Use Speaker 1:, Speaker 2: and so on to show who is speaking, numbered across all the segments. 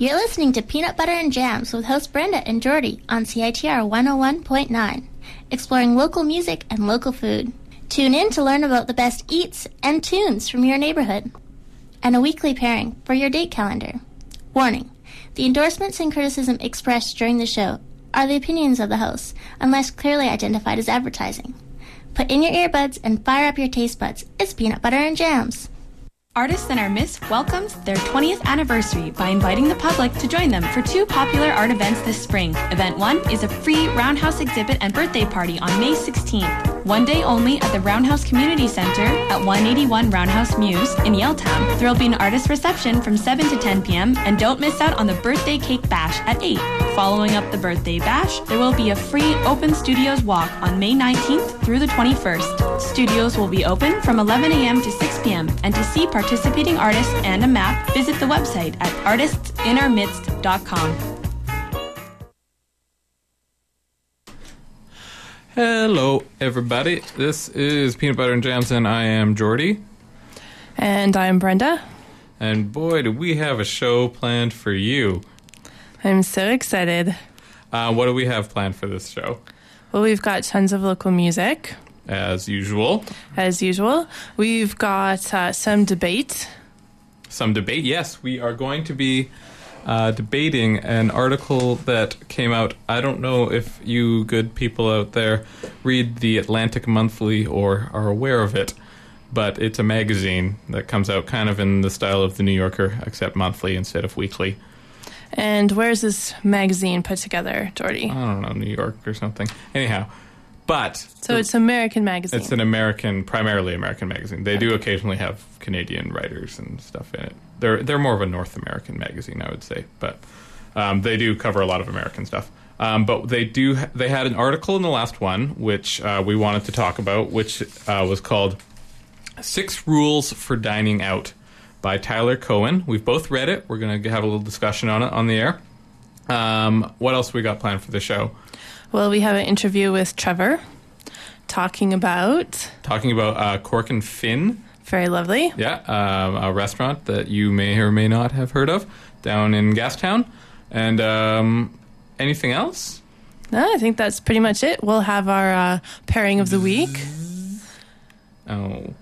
Speaker 1: You're listening to Peanut Butter and Jams with host Brenda and Jordy on CITR 101.9, exploring local music and local food. Tune in to learn about the best eats and tunes from your neighborhood, and a weekly pairing for your date calendar. Warning the endorsements and criticism expressed during the show are the opinions of the host, unless clearly identified as advertising. Put in your earbuds and fire up your taste buds. It's Peanut Butter and Jams.
Speaker 2: Artists in Our Midst welcomes their 20th anniversary by inviting the public to join them for two popular art events this spring. Event 1 is a free Roundhouse exhibit and birthday party on May 16th. One day only at the Roundhouse Community Center at 181 Roundhouse Mews in Yaletown. There will be an artist reception from 7 to 10 p.m. and don't miss out on the birthday cake bash at 8. Following up the birthday bash, there will be a free open studios walk on May 19th through the 21st. Studios will be open from 11 a.m. to 6 p.m. and to see participating artists and a map, visit the website at artistinourmidst.com.
Speaker 3: Hello, everybody. This is Peanut Butter and Jams, and I am Jordy.
Speaker 4: And I'm Brenda.
Speaker 3: And boy, do we have a show planned for you.
Speaker 4: I'm so excited.
Speaker 3: Uh, what do we have planned for this show?
Speaker 4: Well, we've got tons of local music,
Speaker 3: As usual,
Speaker 4: as usual. We've got uh, some debate.
Speaker 3: some debate. Yes, we are going to be uh, debating an article that came out. I don't know if you good people out there read the Atlantic Monthly or are aware of it, but it's a magazine that comes out kind of in the style of the New Yorker, except monthly instead of weekly.
Speaker 4: And where's this magazine put together, Jordy?
Speaker 3: I don't know, New York or something. Anyhow, but
Speaker 4: So it's American magazine.
Speaker 3: it's an American, primarily American magazine. They do occasionally have Canadian writers and stuff in it. They're they're more of a North American magazine, I would say, but um, they do cover a lot of American stuff. Um, but they do they had an article in the last one which uh, we wanted to talk about, which uh, was called Six Rules for Dining Out by Tyler Cowen. We've both read it. We're going to have a little discussion on it on the air. Um, what else we got planned for the show?
Speaker 4: Well, we have an interview with Trevor talking about.
Speaker 3: Talking about uh, Cork and Fin.
Speaker 4: Very lovely.
Speaker 3: Yeah, um, a restaurant that you may or may not have heard of down in Gastown. And um, anything else?
Speaker 4: No, I think that's pretty much it. We'll have our uh, pairing of the week.
Speaker 3: Oh,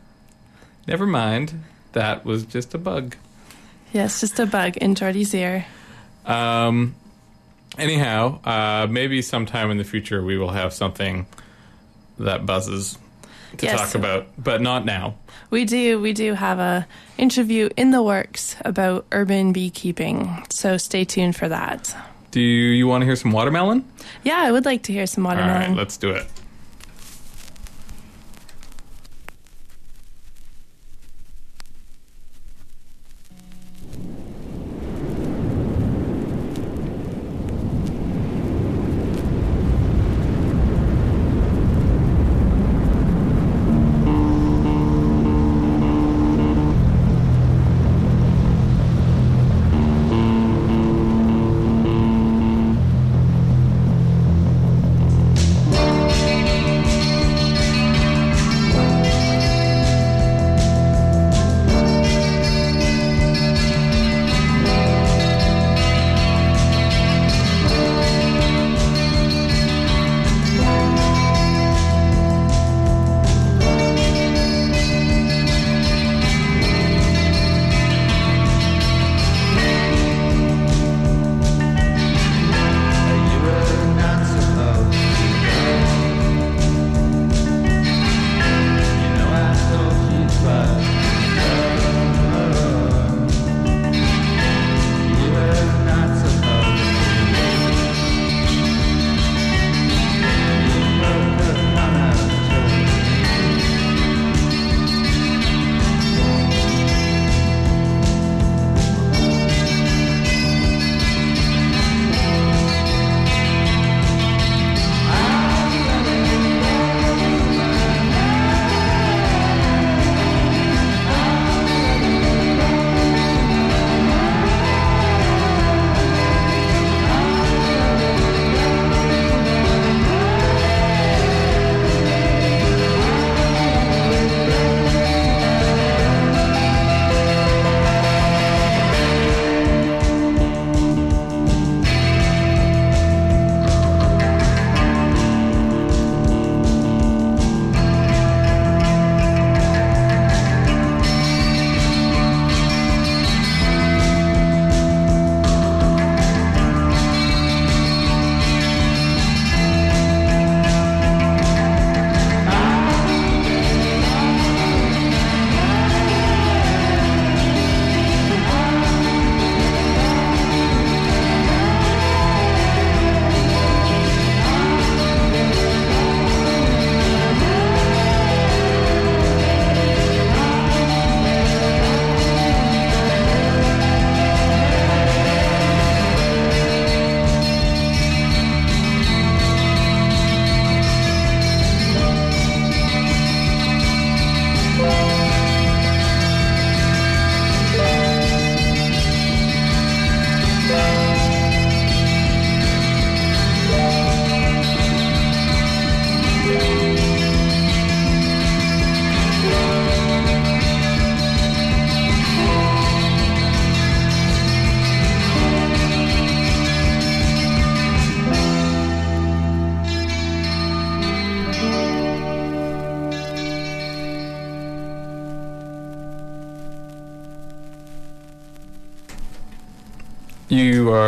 Speaker 3: never mind. That was just a bug.
Speaker 4: Yes, just a bug in Jordy's ear.
Speaker 3: Um, anyhow, uh, maybe sometime in the future we will have something that buzzes to
Speaker 4: Yes.
Speaker 3: talk about, but not now.
Speaker 4: We do we do have a interview in the works about urban beekeeping. So stay tuned for that.
Speaker 3: Do you want to hear some watermelon?
Speaker 4: Yeah, I would like to hear some watermelon.
Speaker 3: right, let's do it.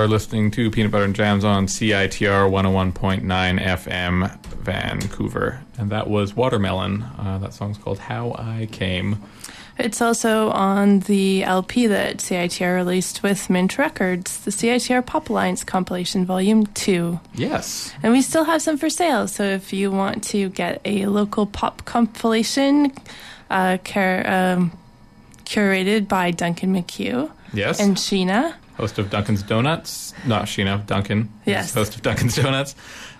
Speaker 3: Are listening to Peanut Butter and Jams on CITR 101.9 FM, Vancouver. And that was Watermelon. Uh, that song's called How I Came.
Speaker 4: It's also on the LP that CITR released with Mint Records, the CITR Pop Alliance compilation volume 2.
Speaker 3: Yes.
Speaker 4: And we still have some for sale, so if you want to get a local pop compilation uh, cur- um, curated by Duncan McHugh
Speaker 3: Yes.
Speaker 4: and Sheena,
Speaker 3: host of Duncan's Donuts. Not Sheena, Duncan.
Speaker 4: Yes.
Speaker 3: Host of Duncan's Donuts.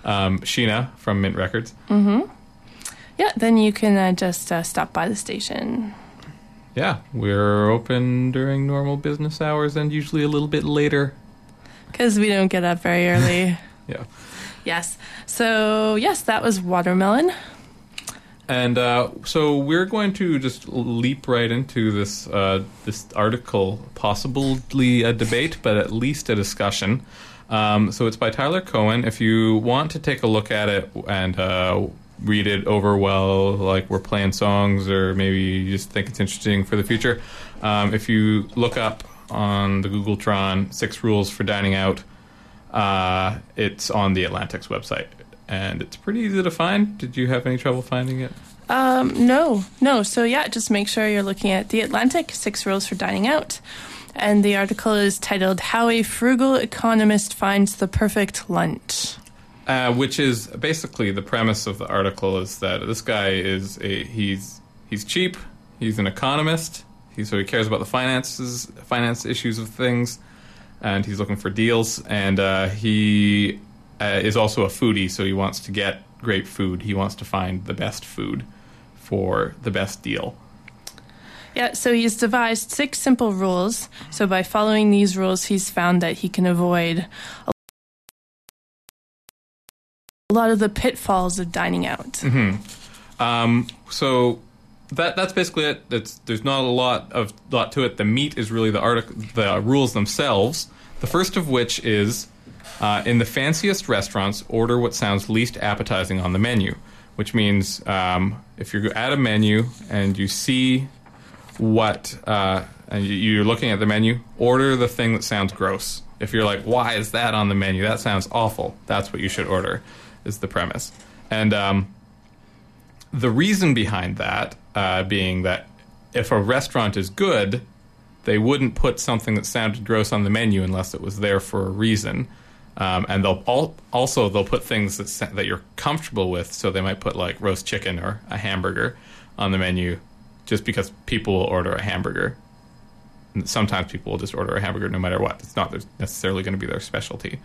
Speaker 3: Um, Sheena from Mint Records. Mm hmm.
Speaker 4: Yeah, then you can uh, just uh, stop by the station.
Speaker 3: Yeah, we're open during normal business hours and usually a little bit later.
Speaker 4: Because we don't get up very early.
Speaker 3: Yeah.
Speaker 4: yes. So, yes, that was Watermelon.
Speaker 3: And uh, so we're going to just leap right into this uh, this article, possibly a debate, but at least a discussion. Um, so it's by Tyler Cowen. If you want to take a look at it and uh, read it over well, like we're playing songs, or maybe you just think it's interesting for the future, um, if you look up on the Googletron six rules for dining out, uh, it's on the Atlantic's website. And it's pretty easy to find. Did you have any trouble finding it?
Speaker 4: Um, no, no. So yeah, just make sure you're looking at the Atlantic Six Rules for Dining Out, and the article is titled "How a Frugal Economist Finds the Perfect Lunch."
Speaker 3: Uh, which is basically the premise of the article is that this guy is a he's he's cheap, he's an economist, he so he cares about the finances, finance issues of things, and he's looking for deals, and uh, he uh, is also a foodie, so he wants to get great food. He wants to find the best food for the best deal.
Speaker 4: Yeah, so he's devised six simple rules. So by following these rules, he's found that he can avoid a lot of the pitfalls of dining out.
Speaker 3: Um, so that that's basically it. It's, there's not a lot of lot to it. The meat is really the article, the rules themselves. The first of which is, uh, in the fanciest restaurants, order what sounds least appetizing on the menu. Which means um, if you're at a menu and you see what uh, and you- you're looking at the menu, order the thing that sounds gross. If you're like, why is that on the menu? That sounds awful. That's what you should order. Is the premise. And um, the reason behind that uh, being that if a restaurant is good, they wouldn't put something that sounded gross on the menu unless it was there for a reason. Um, and they'll al- also they'll put things that that you're comfortable with. So they might put like roast chicken or a hamburger on the menu, just because people will order a hamburger. And sometimes people will just order a hamburger no matter what. It's not necessarily going to be their specialty.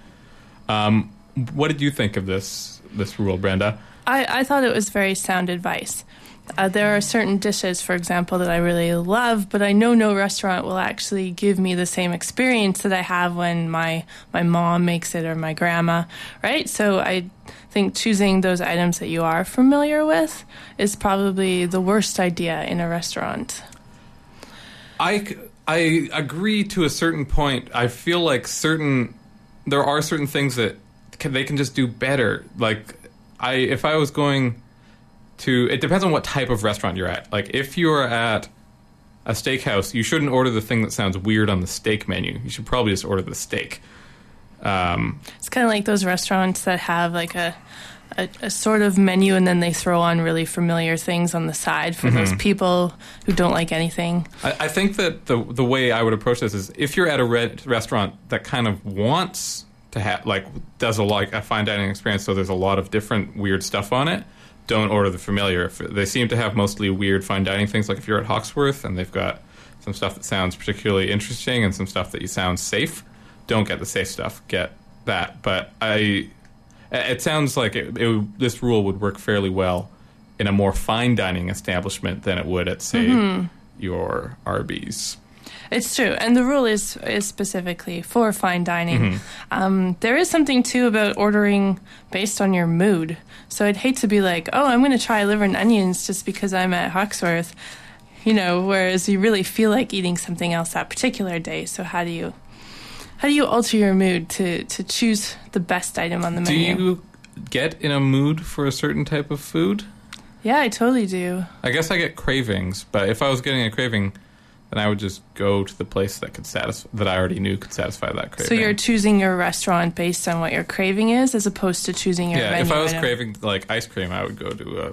Speaker 3: Um, what did you think of this this rule, Brenda?
Speaker 4: I, I thought it was very sound advice. Uh, there are certain dishes, for example, that I really love, but I know no restaurant will actually give me the same experience that I have when my my mom makes it or my grandma, right? So I think choosing those items that you are familiar with is probably the worst idea in a restaurant.
Speaker 3: I I agree to a certain point. I feel like certain there are certain things that can, they can just do better. Like I if I was going to it depends on what type of restaurant you're at. Like if you're at a steakhouse, you shouldn't order the thing that sounds weird on the steak menu. You should probably just order the steak. Um,
Speaker 4: It's kind of like those restaurants that have like a, a a sort of menu and then they throw on really familiar things on the side for those people who don't like anything.
Speaker 3: I, I think that the the way I would approach this is if you're at a red restaurant that kind of wants to have like does a like a fine dining experience, so there's a lot of different weird stuff on it. Don't order the familiar. They seem to have mostly weird fine dining things. Like if you're at Hawksworth and they've got some stuff that sounds particularly interesting and some stuff that you sound safe, don't get the safe stuff. Get that. But I, it sounds like it, it, this rule would work fairly well in a more fine dining establishment than it would at say mm-hmm. your Arby's.
Speaker 4: It's true, and the rule is is specifically for fine dining. Um, there is something too about ordering based on your mood. So I'd hate to be like, oh, I'm going to try liver and onions just because I'm at Hawksworth, you know. Whereas you really feel like eating something else that particular day. So how do you how do you alter your mood to to choose the best item on the
Speaker 3: Do
Speaker 4: menu?
Speaker 3: Do you get in a mood for a certain type of food?
Speaker 4: yeah, I totally do.
Speaker 3: I guess I get cravings, but if I was getting a craving then I would just go to the place that could satisfy that I already knew could satisfy that craving.
Speaker 4: So you're choosing your restaurant based on what your craving is, as opposed to choosing your
Speaker 3: yeah.
Speaker 4: menu
Speaker 3: If I was
Speaker 4: item.
Speaker 3: craving like ice cream, I would go to a,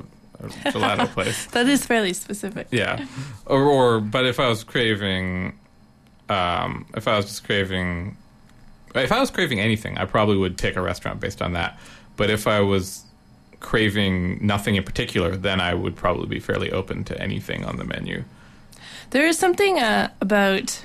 Speaker 3: a gelato place.
Speaker 4: That is fairly specific.
Speaker 3: Yeah, or, or but if I was craving, um, if I was just craving, if I was craving anything, I probably would pick a restaurant based on that. But if I was craving nothing in particular, then I would probably be fairly open to anything on the menu.
Speaker 4: There is something uh, about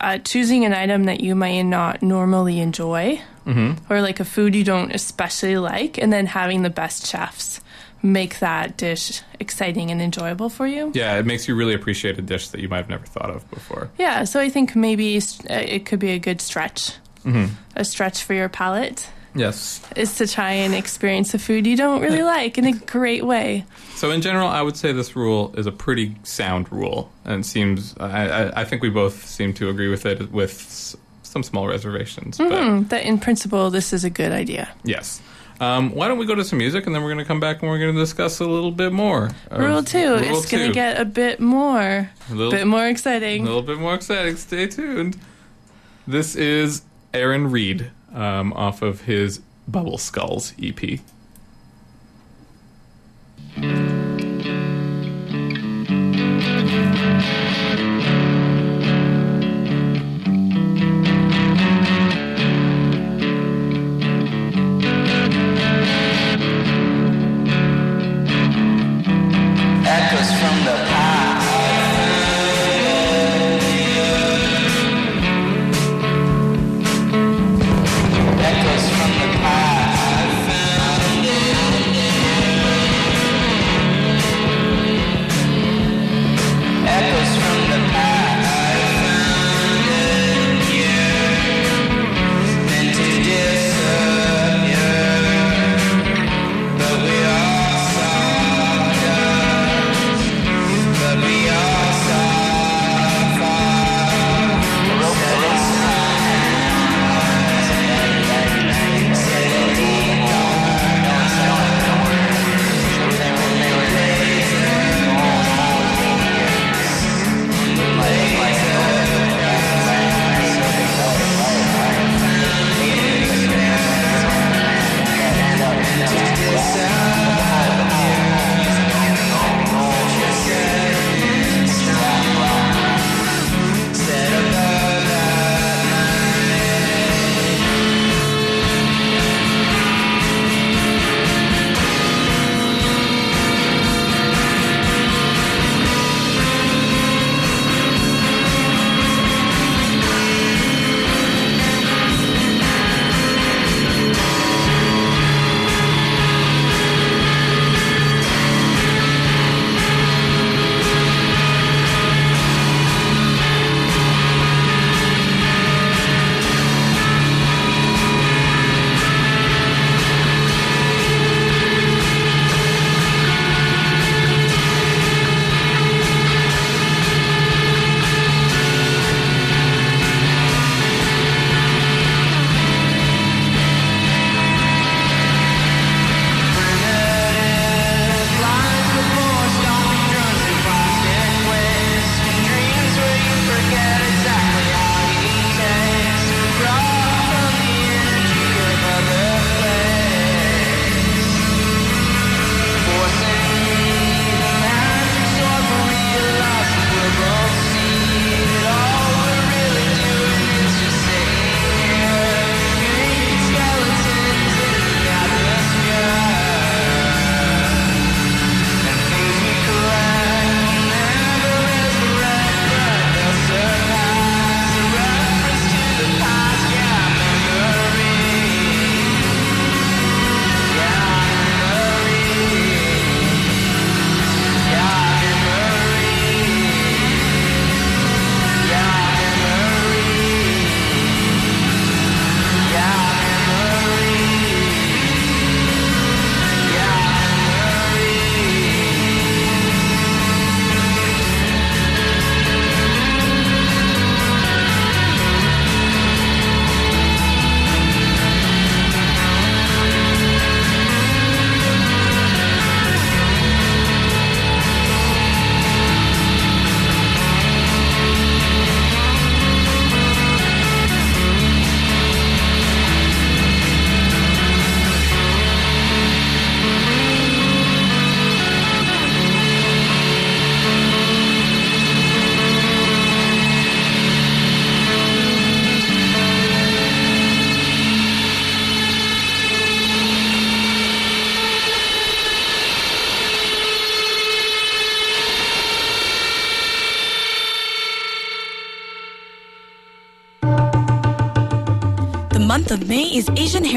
Speaker 4: uh, choosing an item that you might not normally enjoy,
Speaker 3: Mm-hmm.
Speaker 4: or like a food you don't especially like, and then having the best chefs make that dish exciting and enjoyable for you.
Speaker 3: Yeah, it makes you really appreciate a dish that you might have never thought of before.
Speaker 4: Yeah, so I think maybe uh, it could be a good stretch.
Speaker 3: Mm-hmm.
Speaker 4: A stretch for your palate
Speaker 3: Yes.
Speaker 4: is to try and experience a food you don't really like in a great way.
Speaker 3: So in general, I would say this rule is a pretty sound rule, and seems. I, I, I think we both seem to agree with it, with s- some small reservations. But
Speaker 4: Hmm, that in principle, this is a good idea.
Speaker 3: yes. Um, why don't we go to some music, and then we're going to come back and we're going to discuss a little bit more.
Speaker 4: Rule two,
Speaker 3: Rule
Speaker 4: it's going to get a bit more,
Speaker 3: a little,
Speaker 4: bit more exciting.
Speaker 3: a little bit more exciting. Stay tuned. This is Aaron Reed um, off of his Bubble Skulls EP.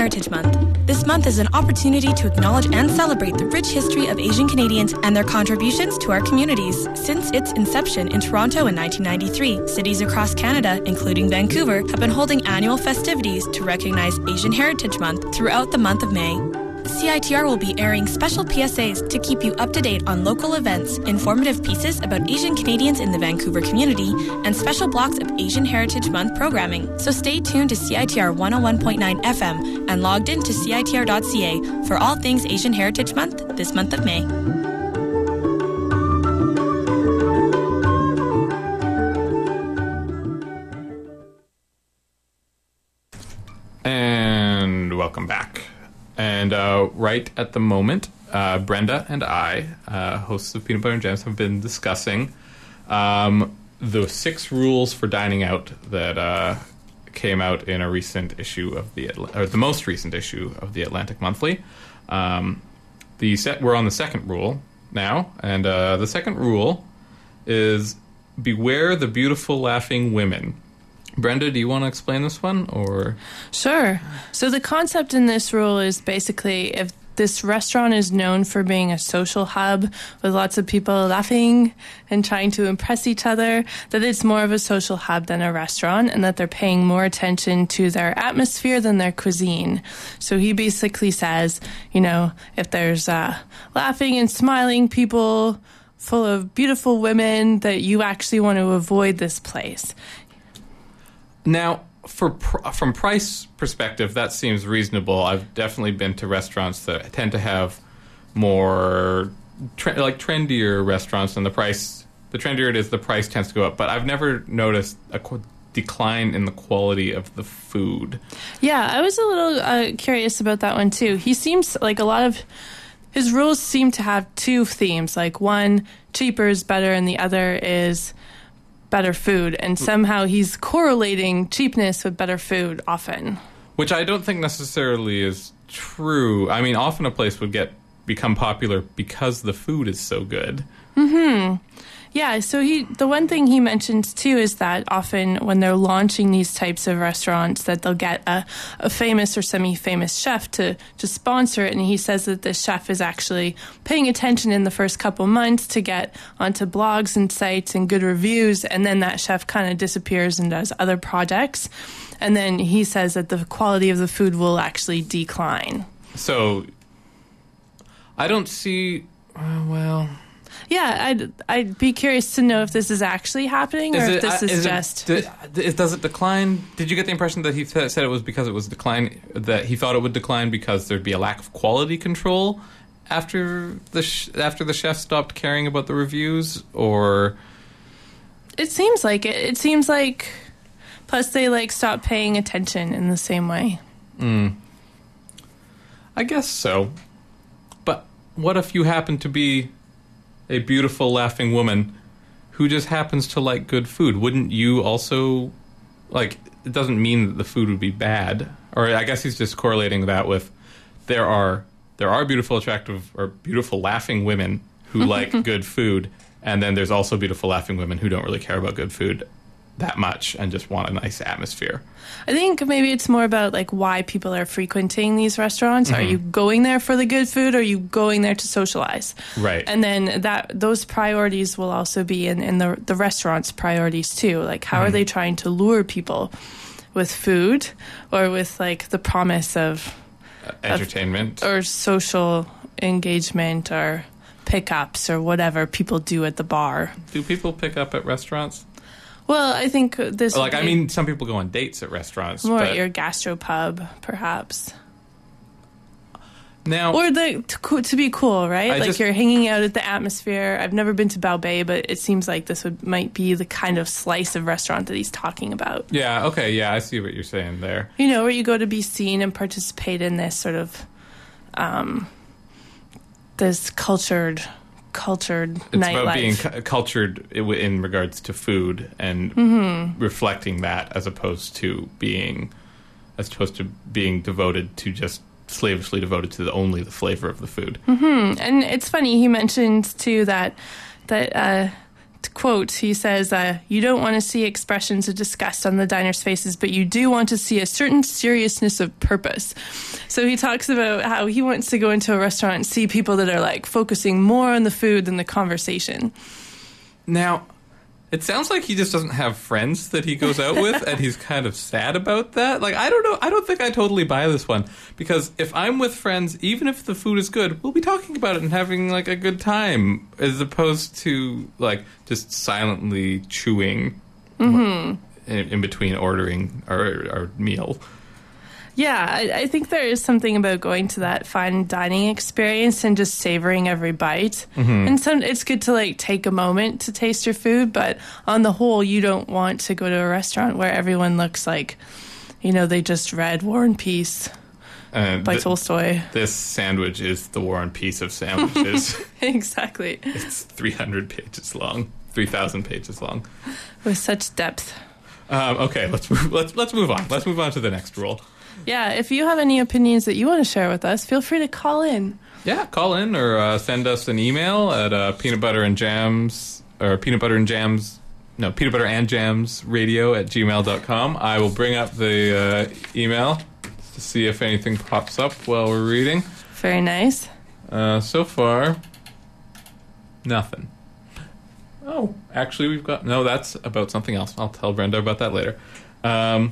Speaker 5: Heritage Month. This month is an opportunity to acknowledge and celebrate the rich history of Asian Canadians and their contributions to our communities. Since its inception in Toronto in 1993, cities across Canada, including Vancouver, have been holding annual festivities to recognize Asian Heritage Month throughout the month of May. CITR will be airing special PSAs to keep you up to date on local events, informative pieces about Asian Canadians in the Vancouver community, and special blocks of Asian Heritage Month programming. So stay tuned to CITR 101.9 FM and logged in to CITR.ca for all things Asian Heritage Month this month of May.
Speaker 3: And uh, right at the moment, uh, Brenda and I, uh, hosts of Peanut Butter and Jams, have been discussing um, the six rules for dining out that uh, came out in a recent issue of the Atl- or the most recent issue of the Atlantic Monthly. Um, the set we're on the second rule now, and uh, the second rule is beware the beautiful laughing women. Brenda, do you want to explain this one, or
Speaker 4: Sure. So the concept in this rule is basically if this restaurant is known for being a social hub with lots of people laughing and trying to impress each other, that it's more of a social hub than a restaurant and that they're paying more attention to their atmosphere than their cuisine. So he basically says, you know, if there's uh, laughing and smiling people full of beautiful women, that you actually want to avoid this place.
Speaker 3: Now, for pr- from price perspective, that seems reasonable. I've definitely been to restaurants that tend to have more tre- like trendier restaurants, and the price the trendier it is, the price tends to go up. But I've never noticed a qu- decline in the quality of the food.
Speaker 4: Yeah, I was a little uh, curious about that one too. He seems like a lot of his rules seem to have two themes. Like one, cheaper is better, and the other is better food. And mm. somehow he's correlating cheapness with better food often.
Speaker 3: Which I don't think necessarily is true. I mean, often a place would get become popular because the food is so good. Mm-hmm.
Speaker 4: Yeah, so he the one thing he mentions too is that often when they're launching these types of restaurants that they'll get a, a famous or semi-famous chef to to sponsor it and he says that the chef is actually paying attention in the first couple months to get onto blogs and sites and good reviews and then that chef kind of disappears and does other projects and then he says that the quality of the food will actually decline.
Speaker 3: So I don't see. Uh, well,
Speaker 4: Yeah, I'd I'd be curious to know if this is actually happening or if this
Speaker 3: uh,
Speaker 4: is,
Speaker 3: it-
Speaker 4: just
Speaker 3: d- does it decline? Did you get the impression that he th- said it was because it was decline that he thought it would decline because there'd be a lack of quality control after the sh- after the chef stopped caring about the reviews, or
Speaker 4: It seems like it. It seems like. Plus, they like stop paying attention in the same way.
Speaker 3: I guess so. But what if you happen to be a beautiful laughing woman who just happens to like good food? Wouldn't you also like it doesn't mean that the food would be bad. Or I guess he's just correlating that with there are there are beautiful attractive or beautiful laughing women who like good food and then there's also beautiful laughing women who don't really care about good food that much and just want a nice atmosphere.
Speaker 4: I think maybe it's more about like why people are frequenting these restaurants. Are mm-hmm. you going there for the good food or are you going there to socialize?
Speaker 3: Right.
Speaker 4: And then that those priorities will also be in, in the the restaurant's priorities too. Like how are they mm-hmm. trying to lure people with food or with like the promise of
Speaker 3: Entertainment.
Speaker 4: or social engagement or pickups or whatever people do at the bar.
Speaker 3: Do people pick up at restaurants?
Speaker 4: Well, I think this
Speaker 3: Like, I mean, some people go on dates at restaurants.
Speaker 4: more
Speaker 3: but
Speaker 4: at your gastropub, perhaps.
Speaker 3: now,
Speaker 4: Or the to, to be cool, right?
Speaker 3: I
Speaker 4: like
Speaker 3: just-
Speaker 4: you're hanging out at the atmosphere. I've never been to Bao Bei, but it seems like this would might be the kind of slice of restaurant that he's talking about.
Speaker 3: yeah, okay, yeah, I see what you're saying there.
Speaker 4: You know, where you go to be seen and participate in this sort of um this cultured cultured
Speaker 3: It's about being cu- cultured in regards to food and
Speaker 4: Mm-hmm.
Speaker 3: reflecting that, as opposed to being, as opposed to being devoted to just slavishly devoted to the, only the flavor of the food.
Speaker 4: And it's funny he mentioned too that that uh, quote, he says, uh, You don't want to see expressions of disgust on the diners' faces, but you do want to see a certain seriousness of purpose. So he talks about how he wants to go into a restaurant and see people that are like focusing more on the food than the conversation.
Speaker 3: Now, it sounds like he just doesn't have friends that he goes out with, and he's kind of sad about that. Like, I don't know. I don't think I totally buy this one because if I'm with friends, even if the food is good, we'll be talking about it and having like a good time, as opposed to like just silently chewing mm-hmm. in, in between ordering our, our meal.
Speaker 4: Yeah, I, I think there is something about going to that fine dining experience and just savoring every bite. And some, it's good to like take a moment to taste your food, but on the whole, you don't want to go to a restaurant where everyone looks like, you know, they just read War and Peace
Speaker 3: And
Speaker 4: by
Speaker 3: th-
Speaker 4: Tolstoy.
Speaker 3: this sandwich is the War and Peace of sandwiches.
Speaker 4: exactly,
Speaker 3: it's 300 pages long, 3,000 pages long.
Speaker 4: with such depth.
Speaker 3: Um, okay, let's move, let's let's move on. Let's move on to the next rule.
Speaker 4: Yeah, if you have any opinions that you want to share with us, feel free to call in.
Speaker 3: Yeah, call in or uh, send us an email at uh, peanut butter and jams or peanut butter and jams. No, peanut butter and jams radio at gmail.com. I will bring up the uh, email to see if anything pops up while we're reading.
Speaker 4: Very nice.
Speaker 3: Uh, so far, nothing. Oh, actually, we've got. No, that's about something else. I'll tell Brenda about that later. Um,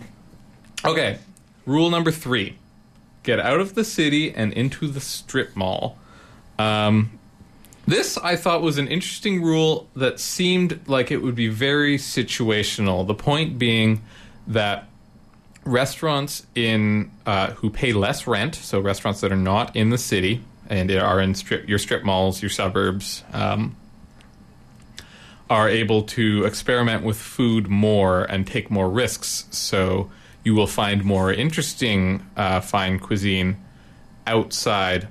Speaker 3: okay, rule number three get out of the city and into the strip mall. Um, this I thought was an interesting rule that seemed like it would be very situational. The point being that restaurants in uh, who pay less rent, so restaurants that are not in the city and are in strip your strip malls, your suburbs, um, are able to experiment with food more and take more risks. So you will find more interesting uh, fine cuisine outside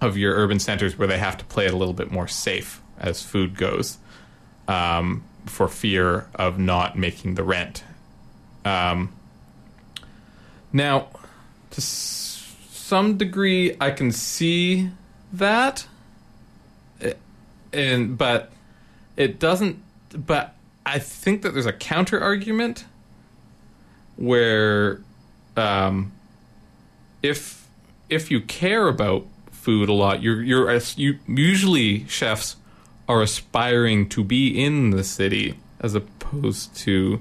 Speaker 3: of your urban centers where they have to play it a little bit more safe as food goes um, for fear of not making the rent. Um, now, to s- some degree, I can see that, Eh, and but it doesn't. But I think that there's a counter argument where, um, if if you care about food a lot, you're you're you usually chefs are aspiring to be in the city as opposed to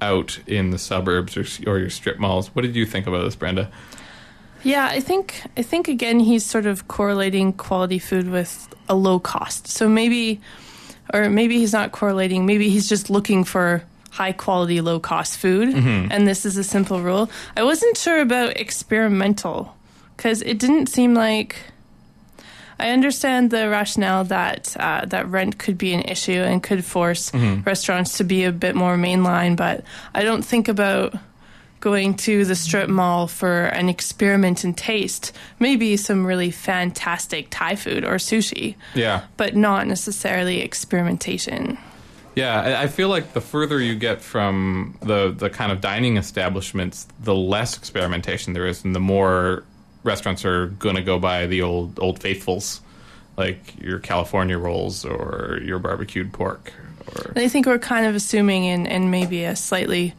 Speaker 3: out in the suburbs or, or your strip malls. What did you think about this, Brenda?
Speaker 4: Yeah, I think I think again he's sort of correlating quality food with a low cost. So maybe or maybe he's not correlating, maybe he's just looking for high quality low cost food and this is a simple rule. I wasn't sure about experimental cuz it didn't seem like I understand the rationale that uh, that rent could be an issue and could force restaurants to be a bit more mainline, but I don't think about going to the strip mall for an experiment in taste. Maybe some really fantastic Thai food or sushi,
Speaker 3: Yeah.
Speaker 4: but not necessarily experimentation.
Speaker 3: Yeah, I- I feel like the further you get from the the kind of dining establishments, the less experimentation there is, and the more restaurants are going to go by the old old faithfuls, like your California rolls or your barbecued pork. Or
Speaker 4: I think we're kind of assuming in, in maybe a slightly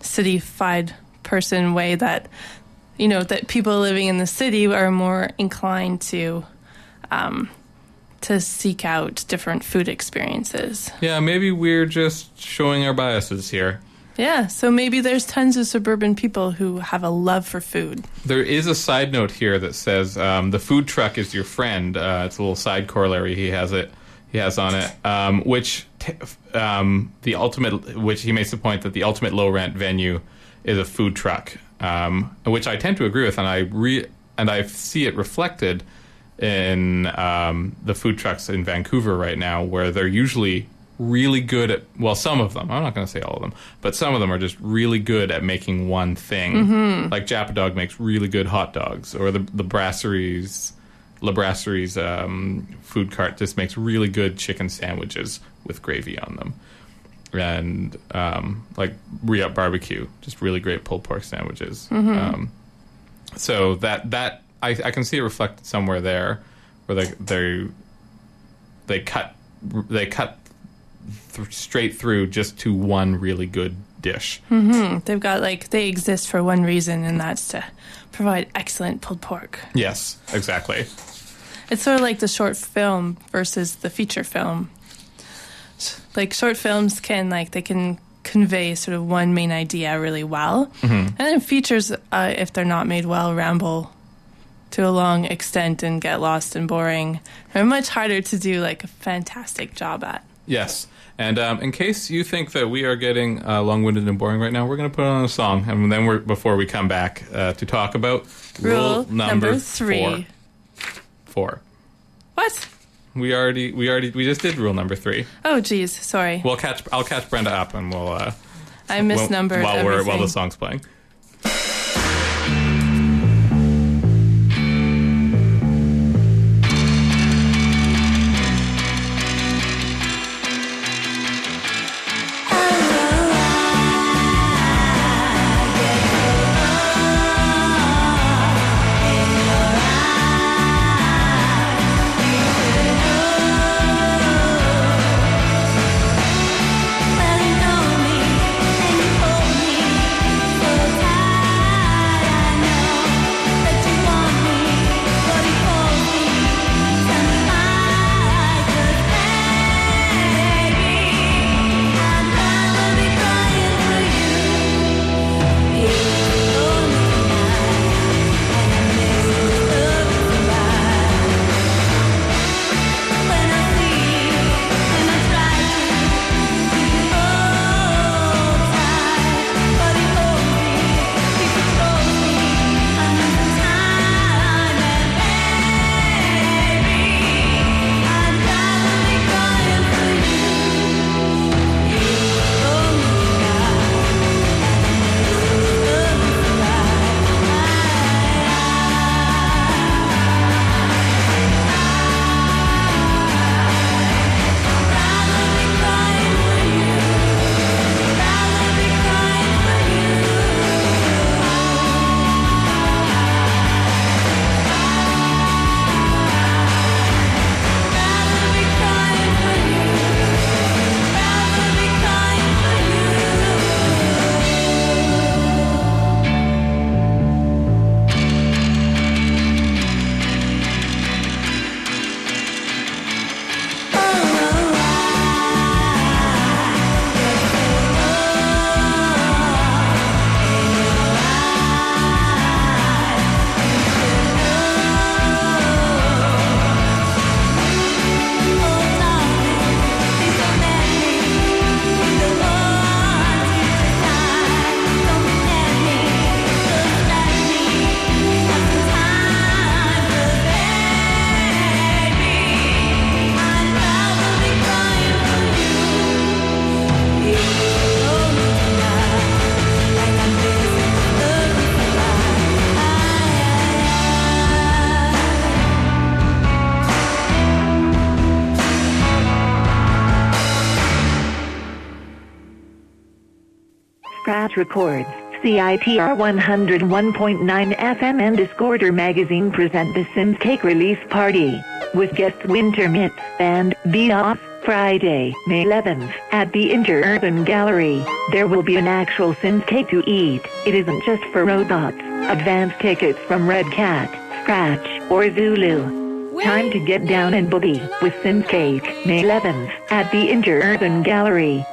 Speaker 4: cityfied person way that you know that people living in the city are more inclined to um, to seek out different food experiences.
Speaker 3: yeah, maybe we're just showing our biases here.
Speaker 4: Yeah, so maybe there's tons of suburban people who have a love for food.
Speaker 3: There is a side note here that says um, the food truck is your friend. Uh, it's a little side corollary he has it. He has on it, um, which t- um, the ultimate, which he makes the point that the ultimate low rent venue is a food truck, um, which I tend to agree with, and I re- and I see it reflected in um, the food trucks in Vancouver right now, where they're usually really good at well some of them i'm not going to say all of them but some of them are just really good at making one thing. Like Japadog makes really good hot dogs or the the brasseries La Brasserie's um, food cart just makes really good chicken sandwiches with gravy on them. And um, like re-up barbecue just really great pulled pork sandwiches. Um, so that that I, I can see it reflected somewhere there where they they they cut they cut
Speaker 6: th- straight through just to one really good dish.
Speaker 4: They've got like they exist for one reason, and that's to provide excellent pulled pork.
Speaker 6: Yes, exactly.
Speaker 4: It's sort of like the short film versus the feature film. Like short films can like they can convey sort of one main idea really well, and then features, uh, if they're not made well, ramble to a long extent and get lost and boring. They're much harder to do like a fantastic job at.
Speaker 6: Yes. And um, in case you think that we are getting uh, long-winded and boring right now, we're going to put on a song, and then we're before we come back uh, to talk about
Speaker 4: Rule
Speaker 6: number,
Speaker 4: number three.
Speaker 6: Four. Four.
Speaker 4: What?
Speaker 6: We already, we already, we just did rule number three.
Speaker 4: Oh, geez, sorry,
Speaker 6: We'll catch, I'll catch Brenda up, and we'll. Uh,
Speaker 4: I misnumbered
Speaker 6: while we're while the song's playing.
Speaker 7: Records, CITR 101.9 FM and Discorder Magazine present the Synth Cake Release Party with guest Winter Mitts and Be Off Friday, May 11th at the Interurban Gallery. There will be an actual Synth cake to eat. It isn't just for robots. Advance tickets from Red Cat, Scratch, or Zulu. Time to get down and boogie with Synth Cake, May 11th at the Interurban Gallery.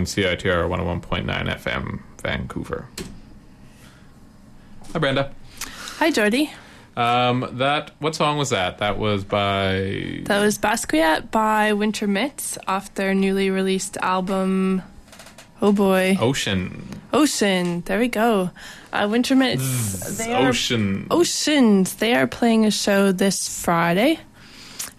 Speaker 3: On CITR 101.9 FM, Vancouver. Hi, Brenda.
Speaker 4: Hi, Jordy.
Speaker 3: Um, that what song was that? That was by
Speaker 4: That was Basquiat by Winter Mitts off their newly released album. Oh boy,
Speaker 3: Ocean.
Speaker 4: Ocean. There we go. Uh, Winter Mitts. They are
Speaker 3: Ocean.
Speaker 4: Oceans. They are playing a show this Friday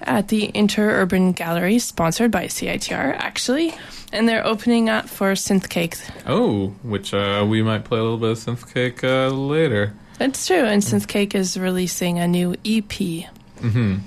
Speaker 4: at the Interurban Gallery, sponsored by CITR, actually. And they're opening up for Synth Cake.
Speaker 3: Oh, which uh, we might play a little bit of synth cake uh, later.
Speaker 4: That's true. And Synth Cake is releasing a new EP. Mm-hmm.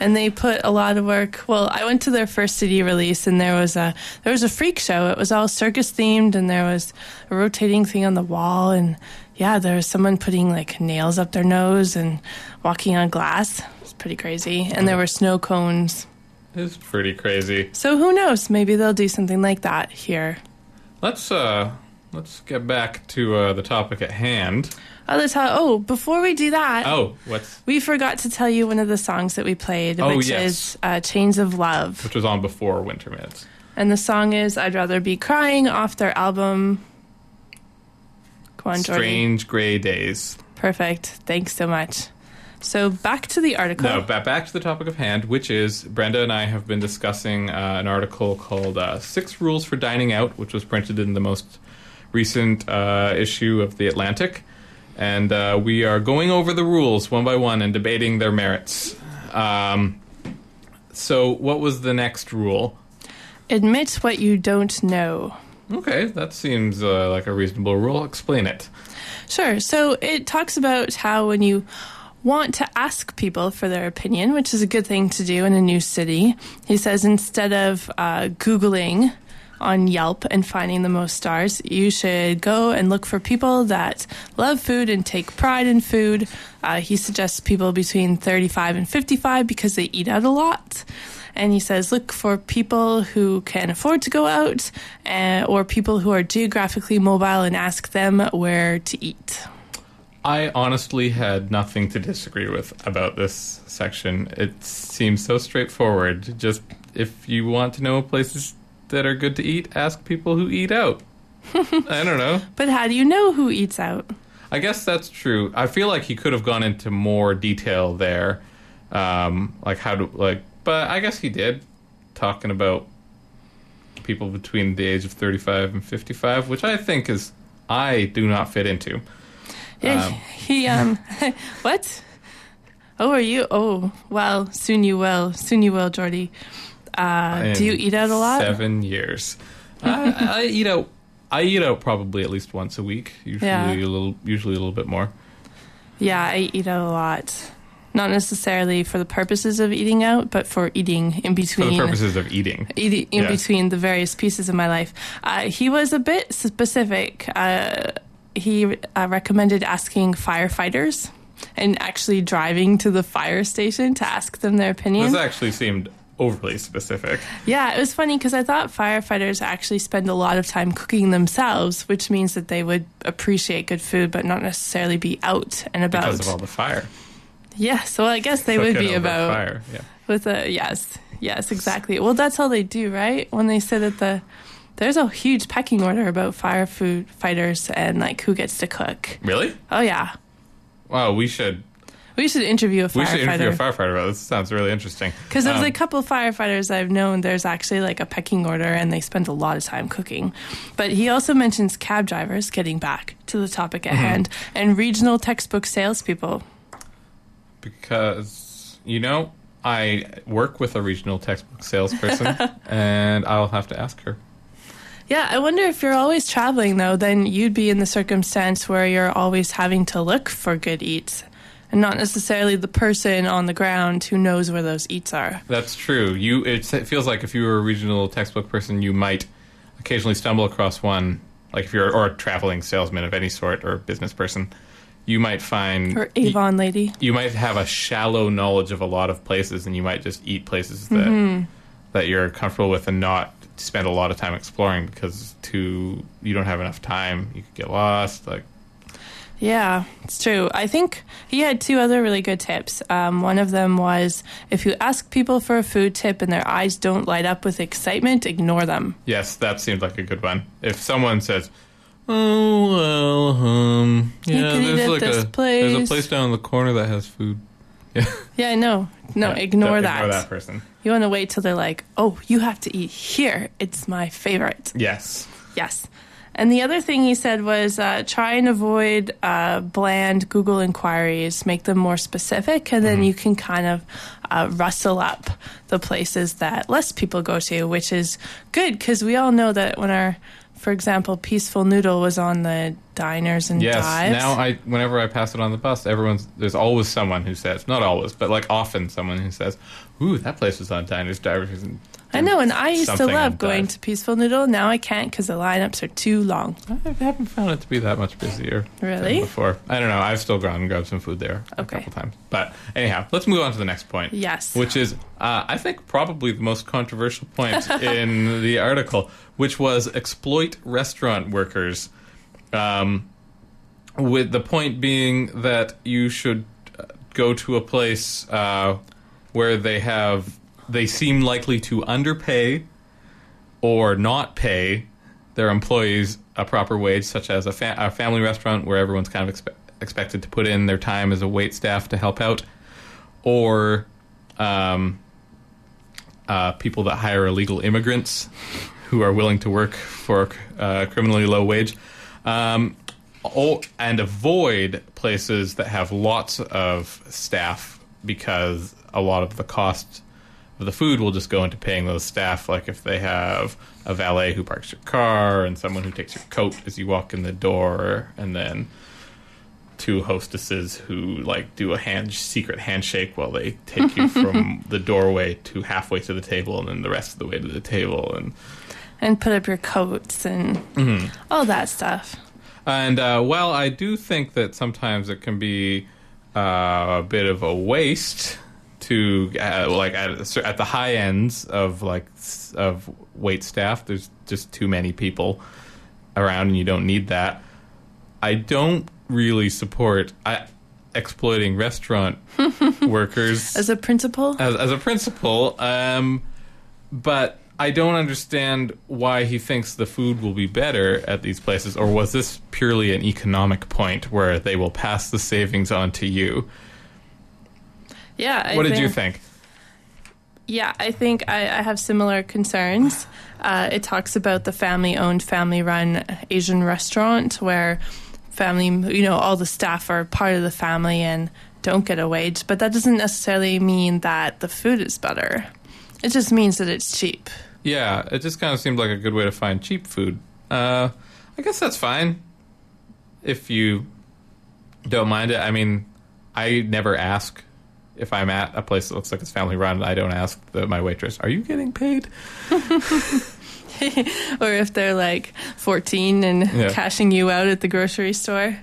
Speaker 4: And they put a lot of work. Well, I went to their first CD release, and there was a there was a freak show. It was all circus themed, and there was a rotating thing on the wall, and yeah, there was someone putting like nails up their nose and walking on glass. It's pretty crazy. And there were snow cones.
Speaker 3: It's pretty crazy.
Speaker 4: So who knows? Maybe they'll do something like that here.
Speaker 3: Let's uh, let's get back to uh, the topic at hand.
Speaker 4: Oh. Oh, before we do that,
Speaker 3: Oh, what's
Speaker 4: we forgot to tell you one of the songs that we played,
Speaker 3: Oh,
Speaker 4: which
Speaker 3: yes.
Speaker 4: is uh, "Chains of Love."
Speaker 3: which was on before Winter Mitts.
Speaker 4: And the song is I'd Rather Be Crying off their album. Come on, Jordan.
Speaker 3: Strange Gray Days.
Speaker 4: Perfect. Thanks so much. So back to the article.
Speaker 3: No, ba- back to the topic of hand, which is Brenda and I have been discussing uh, an article called uh, Six Rules for Dining Out, which was printed in the most recent uh, issue of The Atlantic. And uh, we are going over the rules one by one and debating their merits. Um, so, what was the next rule?
Speaker 4: Admit what you don't know.
Speaker 3: Okay, that seems uh, like a reasonable rule. Explain it.
Speaker 4: Sure. So it talks about how when you want to ask people for their opinion, which is a good thing to do in a new city, he says instead of uh, Googling on Yelp and finding the most stars, you should go and look for people that love food and take pride in food. Uh, he suggests people between 35 and 55 because they eat out a lot. And he says, look for people who can afford to go out uh, or people who are geographically mobile and ask them where to eat.
Speaker 3: I honestly had nothing to disagree with about this section. It seems so straightforward. Just if you want to know places that are good to eat, ask people who eat out. I don't know.
Speaker 4: But how do you know who eats out?
Speaker 3: I guess that's true. I feel like he could have gone into more detail there, um, like how to like. But I guess he did, talking about people between the age of thirty-five and fifty-five, which I think is I do not fit into.
Speaker 4: Yeah,
Speaker 3: Um.
Speaker 4: he um, what? Oh, are you? Oh, well, soon you will. Soon you will, Jordy. Uh, do you eat out a lot?
Speaker 3: Seven years. I, I eat out. I eat out probably at least once a week. Usually
Speaker 4: Yeah.
Speaker 3: a little. Usually a little bit more.
Speaker 4: Yeah, I eat out a lot. Not necessarily for the purposes of eating out, but for eating in
Speaker 3: For
Speaker 4: between.
Speaker 3: the purposes of eating.
Speaker 4: eating in
Speaker 3: Yeah.
Speaker 4: between the various pieces of my life. Uh, he was a bit specific. Uh, he uh, recommended asking firefighters and actually driving to the fire station to ask them their opinion.
Speaker 3: This actually seemed overly specific.
Speaker 4: Yeah, it was funny because I thought firefighters actually spend a lot of time cooking themselves, which means that they would appreciate good food, but not necessarily be out and about.
Speaker 3: Because of all the fire.
Speaker 4: yeah, so I guess they would be about
Speaker 3: fire. Yeah.
Speaker 4: with a yes, yes, exactly. Well, that's all they do, right? When they say that the there's a huge pecking order about fire food fighters and like who gets to cook.
Speaker 3: Really?
Speaker 4: Oh yeah,
Speaker 3: Wow. We should.
Speaker 4: we should interview a firefighter.
Speaker 3: We should interview a
Speaker 4: firefighter
Speaker 3: about this. Sounds really interesting.
Speaker 4: because of
Speaker 3: Um,
Speaker 4: the couple of firefighters I've known. There's actually like a pecking order, and they spend a lot of time cooking. But he also mentions cab drivers. Getting back to the topic
Speaker 3: Mm-hmm.
Speaker 4: at hand, and regional textbook salespeople.
Speaker 3: because you know I work with a regional textbook salesperson, and I'll have to ask her.
Speaker 4: Yeah, I wonder if you're always traveling though, then you'd be in the circumstance where you're always having to look for good eats and not necessarily the person on the ground who knows where those eats are.
Speaker 3: That's true. You it, feels like if you were a regional textbook person, you might occasionally stumble across one. Like if you're or a traveling salesman of any sort or business person, you might find
Speaker 4: Or Avon lady.
Speaker 3: you might have a shallow knowledge of a lot of places, and you might just eat places that mm-hmm. that you're comfortable with, and not spend a lot of time exploring because to you don't have enough time. You could get lost. Like
Speaker 4: Yeah, it's true. I think he had two other really good tips. Um, one of them was if you ask people for a food tip and their eyes don't light up with excitement, ignore them.
Speaker 3: Yes, that seemed like a good one. If someone says, "Oh well, um, yeah, there's
Speaker 4: at
Speaker 3: like
Speaker 4: this
Speaker 3: a there's a
Speaker 4: place."
Speaker 3: place down in the corner that has food." Yeah,
Speaker 4: Yeah, no, no,
Speaker 3: Yeah,
Speaker 4: ignore that.
Speaker 3: Ignore that person.
Speaker 4: You want to wait till they're like, oh, you have to eat here. It's my favorite.
Speaker 3: Yes.
Speaker 4: Yes. And the other thing he said was uh, try and avoid uh, bland Google inquiries, make them more specific, and then you can kind of uh, rustle up the places that less people go to, which is good because we all know that when our, for example, Peaceful Noodle was on the diners and
Speaker 3: Yes.
Speaker 4: dives.
Speaker 3: Now I, whenever I pass it on the bus, everyone's there's always someone who says, not always, but like often someone who says, "Ooh, that place was on Diners, Divers." And
Speaker 4: I know, and I used to love going to Peaceful Noodle. Now I can't because the lineups are too long.
Speaker 3: I haven't found it to be that much busier.
Speaker 4: Really?
Speaker 3: Before, I don't know. I've still gone and grabbed some food there
Speaker 4: Okay.
Speaker 3: a couple times. But anyhow, let's move on to the next point.
Speaker 4: Yes.
Speaker 3: Which is, uh, I think, probably the most controversial point in the article, which was exploit restaurant workers. Um, with the point being that you should uh, go to a place uh, where they have they seem likely to underpay or not pay their employees a proper wage, such as a, fa- a family restaurant where everyone's kind of expe- expected to put in their time as a wait staff to help out, or um, uh, people that hire illegal immigrants who are willing to work for a criminally low wage. Um, and avoid places that have lots of staff because a lot of the cost the food will just go into paying those staff. Like if they have a valet who parks your car and someone who takes your coat as you walk in the door, and then two hostesses who like do a hand secret handshake while they take you from the doorway to halfway to the table and then the rest of the way to the table and
Speaker 4: and put up your coats and
Speaker 3: Mm-hmm.
Speaker 4: all that stuff.
Speaker 3: And uh, while I do think that sometimes it can be uh, a bit of a waste to uh, like at, at the high ends of like of wait staff, there's just too many people around, and you don't need that. I don't really support I, exploiting restaurant workers
Speaker 4: As a principal,
Speaker 3: as, as a principal, um, but I don't understand why he thinks the food will be better at these places, or was this purely an economic point where they will pass the savings on to you?
Speaker 4: Yeah. I
Speaker 3: what did you think?
Speaker 4: Yeah, I think I, I have similar concerns. Uh, it talks about the family-owned, family-run Asian restaurant where family, you know, all the staff are part of the family and don't get a wage, but that doesn't necessarily mean that the food is better. It just means that it's cheap.
Speaker 3: Yeah, it just kind of seemed like a good way to find cheap food. Uh, I guess that's fine if you don't mind it. I mean, I never ask if I'm at a place that looks like it's family run. I don't ask the, my waitress, "Are you getting paid?"
Speaker 4: Or if they're like 14 and
Speaker 3: Yeah.
Speaker 4: cashing you out at the grocery store.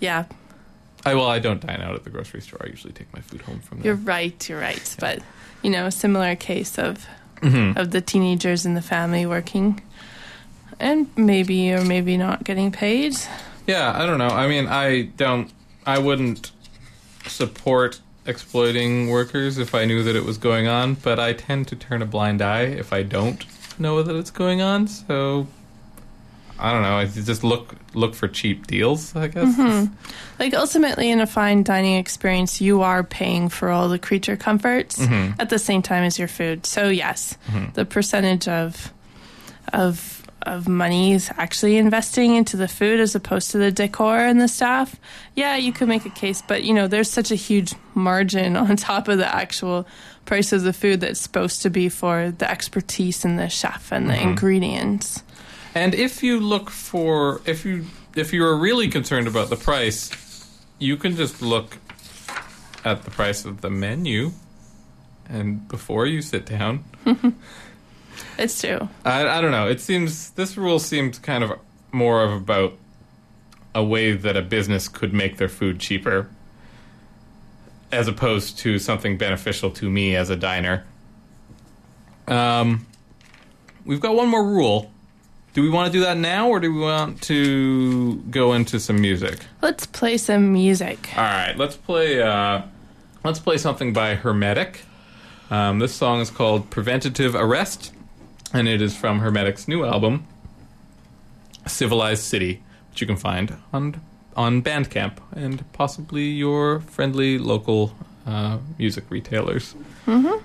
Speaker 4: Yeah,
Speaker 3: I well, I don't dine out at the grocery store. I usually take my food home from
Speaker 4: You're right. You're right. But you know, a similar case of
Speaker 3: Mm-hmm.
Speaker 4: of the teenagers in the family working, and maybe or maybe not getting paid.
Speaker 3: Yeah, I don't know. I mean, I don't. I wouldn't support exploiting workers if I knew that it was going on, but I tend to turn a blind eye if I don't know that it's going on. So I don't know. I just look look for cheap deals. I guess. Mm-hmm.
Speaker 4: Like ultimately, in a fine dining experience, you are paying for all the creature comforts mm-hmm. at the same time as your food. So yes, mm-hmm. the percentage of of of money is actually investing into the food as opposed to the decor and the staff. Yeah, you could make a case, but you know, there's such a huge margin on top of the actual price of the food that's supposed to be for the expertise and the chef and the mm-hmm. ingredients.
Speaker 3: And if you look for if you if you are really concerned about the price, you can just look at the price of the menu and before you sit down.
Speaker 4: It's true.
Speaker 3: I, I don't know. It seems this rule seems kind of more of about a way that a business could make their food cheaper as opposed to something beneficial to me as a diner. Um, we've got one more rule. do we want to do that now, or do we want to go into some music?
Speaker 4: Let's play some music.
Speaker 3: All right, let's play. Uh, let's play something by Hermetic. Um, this song is called "Preventative Arrest," and it is from Hermetic's new album, "Civilized City," which you can find on on Bandcamp and possibly your friendly local uh, music retailers.
Speaker 8: I'm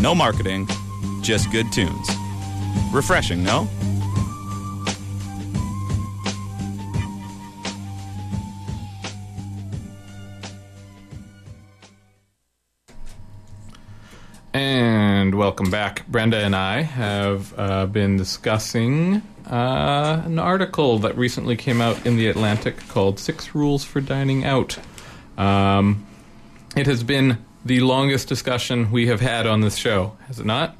Speaker 9: no marketing, just good tunes. Refreshing, no?
Speaker 3: And welcome back. Brenda and I have uh, been discussing uh, an article that recently came out in The Atlantic called Six Rules for Dining Out. Um, it has been the longest discussion we have had on this show, has it not?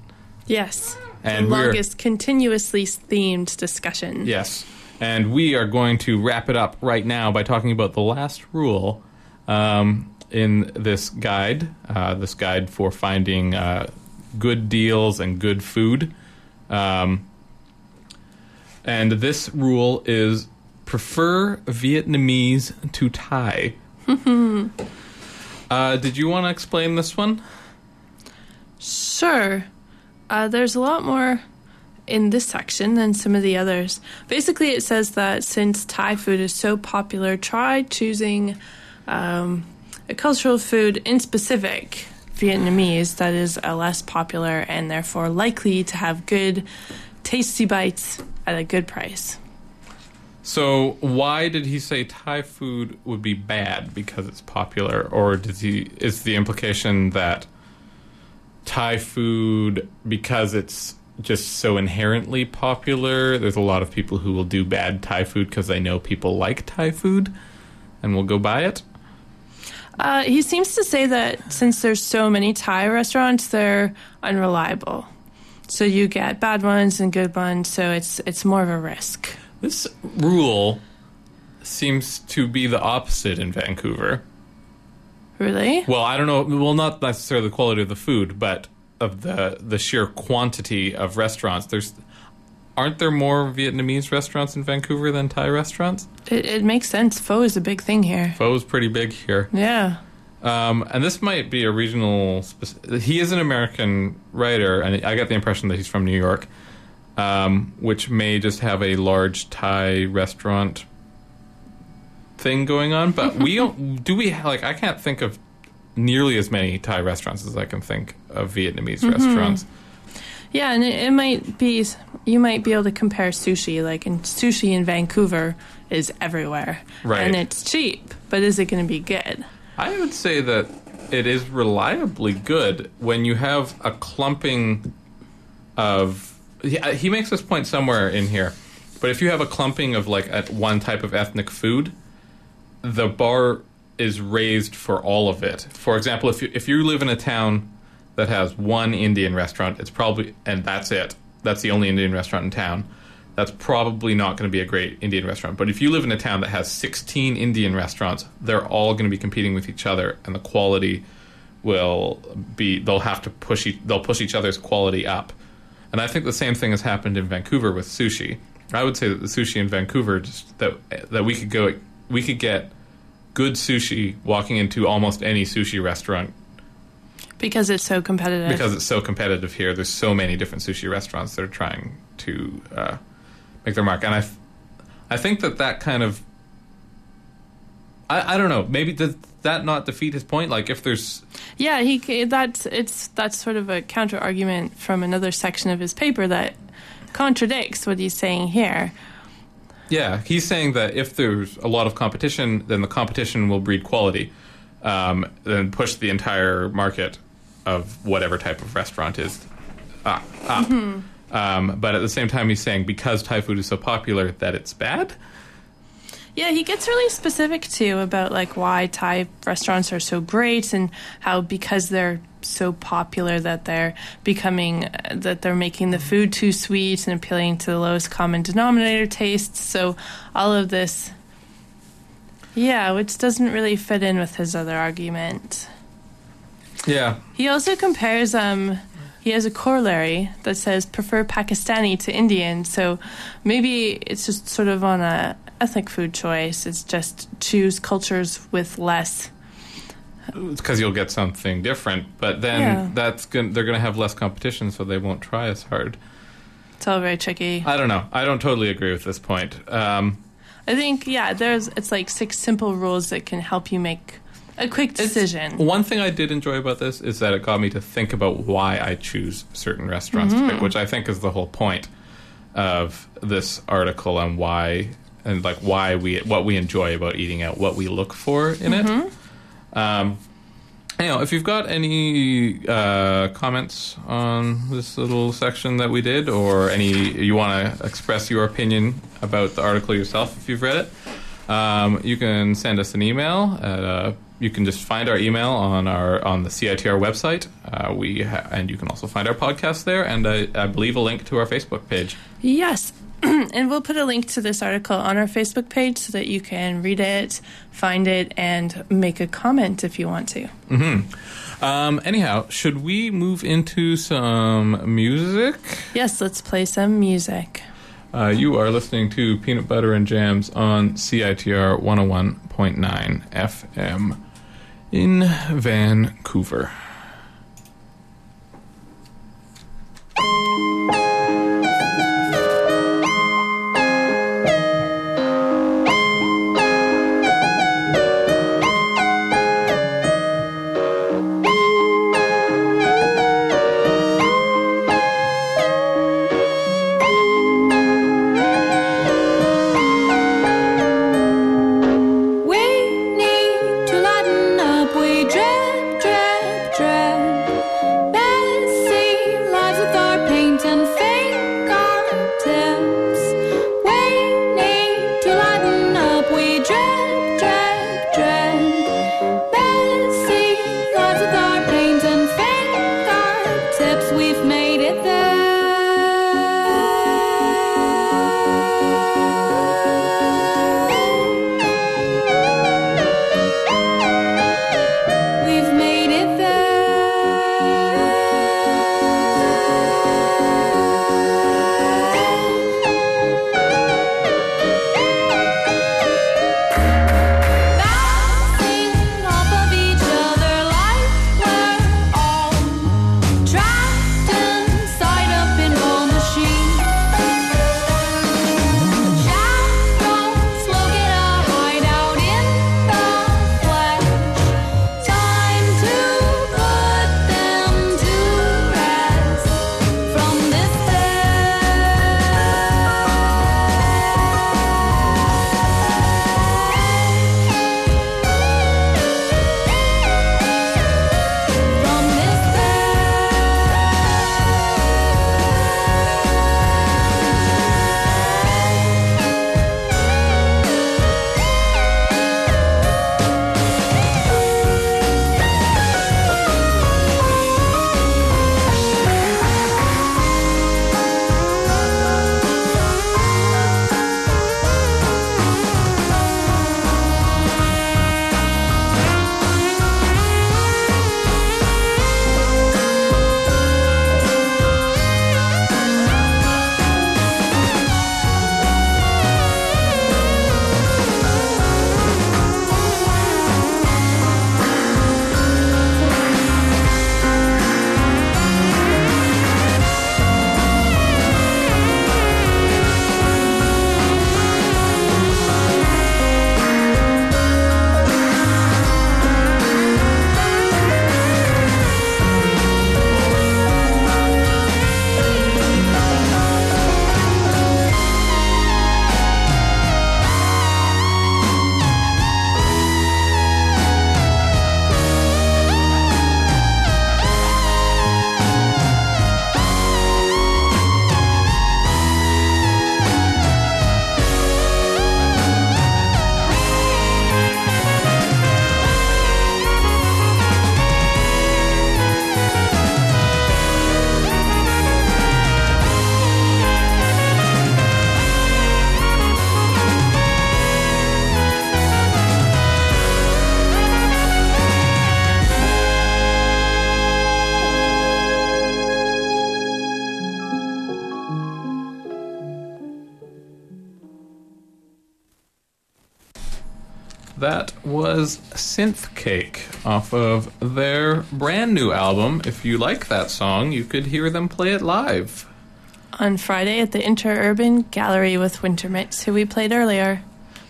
Speaker 4: Yes.
Speaker 3: And
Speaker 4: the longest continuously themed discussion.
Speaker 3: yes, and we are going to wrap it up right now by talking about the last rule um, in this guide. Uh, this guide for finding uh, good deals and good food. Um, and this rule is prefer Vietnamese to Thai. uh, did you want to explain this one?
Speaker 4: Sure. Uh, there's a lot more in this section than some of the others. Basically, it says that since Thai food is so popular, try choosing um, a cultural food in specific Vietnamese that is uh, less popular and therefore likely to have good, tasty bites at a good price.
Speaker 3: So why did he say Thai food would be bad because it's popular, or does he? Is the implication that Thai food because it's just so inherently popular? There's a lot of people who will do bad Thai food because they know people like Thai food and will go buy it.
Speaker 4: Uh, he seems to say that since there's so many Thai restaurants, they're unreliable. So you get bad ones and good ones, so it's it's more of a risk.
Speaker 3: This rule seems to be the opposite in Vancouver.
Speaker 4: Really?
Speaker 3: Well, I don't know. Well, not necessarily the quality of the food, but of the the sheer quantity of restaurants. There's aren't there more Vietnamese restaurants in Vancouver than Thai restaurants?
Speaker 4: It, it makes sense. Pho is a big thing here.
Speaker 3: Pho is pretty big here.
Speaker 4: Yeah.
Speaker 3: Um, and this might be a regional. Spec- he is an American writer, and I got the impression that he's from New York, um, which may just have a large Thai restaurant thing going on. But we don't. Do we like? I can't think of nearly as many Thai restaurants as I can think of Vietnamese
Speaker 4: Mhm.
Speaker 3: restaurants.
Speaker 4: Yeah, and it, it might be you might be able to compare sushi. Like in sushi in Vancouver is everywhere,
Speaker 3: Right.
Speaker 4: And it's cheap, but is it going to be good?
Speaker 3: I would say that it is reliably good when you have a clumping of. He, uh, he makes this point somewhere in here, but if you have a clumping of like at one type of ethnic food, the bar is raised for all of it. For example, if you if you live in a town that has one Indian restaurant, it's probably and that's it. That's the only Indian restaurant in town. That's probably not going to be a great Indian restaurant. But if you live in a town that has 16 Indian restaurants, they're all going to be competing with each other, and the quality will be. They'll have to push. E- they'll push each other's quality up. And I think the same thing has happened in Vancouver with sushi. I would say that the sushi in Vancouver just that that we could go. We could get good sushi walking into almost any sushi restaurant
Speaker 4: Because it's so competitive.
Speaker 3: because it's so competitive here. There's so many different sushi restaurants that are trying to uh, make their mark, and I, I think that that kind of, I, I don't know. Maybe does that not defeat his point? Like if there's
Speaker 4: Yeah, he that's it's that's sort of a counter argument from another section of his paper that contradicts what he's saying here.
Speaker 3: Yeah, he's saying that if there's a lot of competition, then the competition will breed quality, um, then push the entire market of whatever type of restaurant is uh, up.
Speaker 4: Mhm.
Speaker 3: Um, but at the same time, he's saying because Thai food is so popular that it's bad.
Speaker 4: Yeah, he gets really specific too about like why Thai restaurants are so great and how because they're so popular that they're becoming uh, that they're making the food too sweet and appealing to the lowest common denominator tastes. So all of this yeah, which doesn't really fit in with his other argument.
Speaker 3: Yeah,
Speaker 4: He also compares um he has a corollary that says prefer Pakistani to Indian. So maybe it's just sort of on a ethnic food choice. It's just choose cultures with less.
Speaker 3: because you'll get something different. But then
Speaker 4: Yeah.
Speaker 3: that's they're going to have less competition, so they won't try as hard.
Speaker 4: It's all very tricky.
Speaker 3: I don't know. I don't totally agree with this point. Um,
Speaker 4: I think yeah, there's it's like six simple rules that can help you make a quick decision.
Speaker 3: One thing I did enjoy about this is that it got me to think about why I choose certain restaurants to pick, which I think is the whole point of this article and why and like why we what we enjoy about eating out, what we look for in
Speaker 4: Mhm.
Speaker 3: it. Um, you know, if you've got any uh, comments on this little section that we did, or any you want to express your opinion about the article yourself, if you've read it, um, you can send us an email at uh, you can just find our email on our on the CITR website. Uh, we ha- and you can also find our podcast there, and I, I believe a link to our Facebook page.
Speaker 4: Yes. and we'll put a link to this article on our Facebook page so that you can read it, find it, and make a comment if you want to.
Speaker 3: Mm-hmm. Um, anyhow, should we move into some music?
Speaker 4: Yes, let's play some music.
Speaker 3: Uh, you are listening to Peanut Butter and Jams on CITR 101.9 FM in Vancouver. Cake off of their brand new album. If you like that song, you could hear them play it live.
Speaker 4: On Friday at the Interurban Gallery with Winter Mitts, who we played earlier.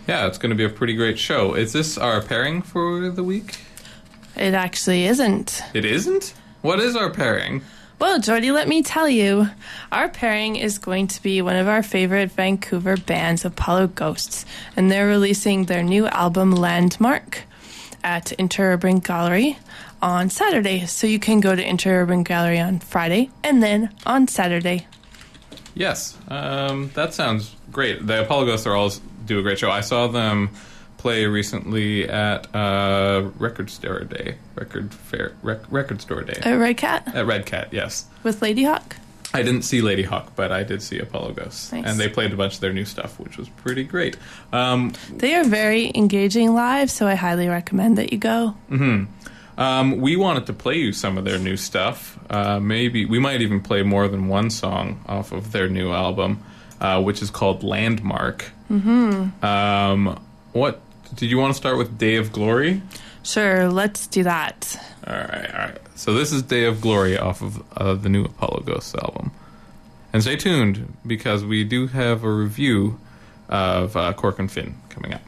Speaker 3: Yeah, it's going to be a pretty great show. Is this our pairing for the week?
Speaker 4: It actually isn't.
Speaker 3: It isn't? What is our pairing?
Speaker 4: Well, Jordy, let me tell you. Our pairing is going to be one of our favorite Vancouver bands, Apollo Ghosts, and they're releasing their new album, Landmark, at Interurban Gallery on Saturday. So you can go to Interurban Gallery on Friday and then on Saturday.
Speaker 3: Yes, um, that sounds great. The Apollo Ghosts are always do a great show. I saw them
Speaker 8: play recently at uh, Record Store Day, Record Fair, rec- Record Store Day
Speaker 4: At Red Cat
Speaker 8: at Red Cat. Yes,
Speaker 4: with Ladyhawk.
Speaker 8: I didn't see Ladyhawk, but I did see Apollo Ghosts,
Speaker 4: Nice.
Speaker 8: and they played a bunch of their new stuff, which was pretty great. Um,
Speaker 4: They are very engaging live, so I highly recommend that you go.
Speaker 8: hmm Um, we wanted to play you some of their new stuff. Uh, maybe we might even play more than one song off of their new album, uh, which is called Landmark.
Speaker 4: Mm-hmm.
Speaker 8: Um, what did you want to start with? Day of Glory.
Speaker 4: Sure, let's do that.
Speaker 8: All right, all right. So this is Day of Glory off of uh, the new Apollo Ghosts album. And stay tuned because we do have a review of uh, Cork and Fin coming up.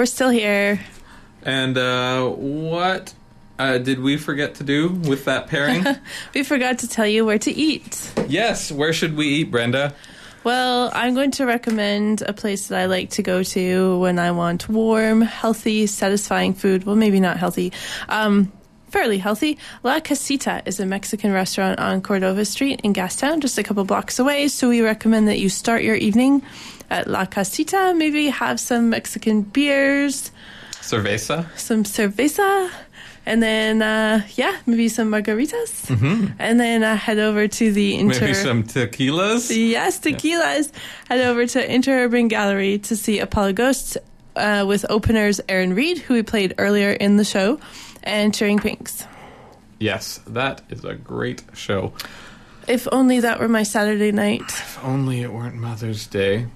Speaker 4: We're still here.
Speaker 8: And uh, what uh, did we forget to do with that pairing?
Speaker 4: We forgot to tell you where to eat.
Speaker 8: yes, where should we eat, Brenda?
Speaker 4: Well, I'm going to recommend a place that I like to go to when I want warm, healthy, satisfying food. Well, maybe not healthy. Um, fairly healthy. La Casita is a Mexican restaurant on Cordova Street in Gastown, just a couple blocks away. So we recommend that you start your evening at La Casita. Maybe have some Mexican beers,
Speaker 3: Cerveza.
Speaker 4: some cerveza, and then uh, yeah, maybe some margaritas,
Speaker 3: Mhm.
Speaker 4: and then uh, head over to the Inter.
Speaker 3: Maybe some tequilas.
Speaker 4: Yes, tequilas. Head over to Interurban Gallery to see Apollo Ghosts uh, with openers Aaron Reed, who we played earlier in the show, and Cheering Pinks.
Speaker 3: Yes, that is a great show.
Speaker 4: If only that were my Saturday night.
Speaker 3: If only it weren't Mother's Day.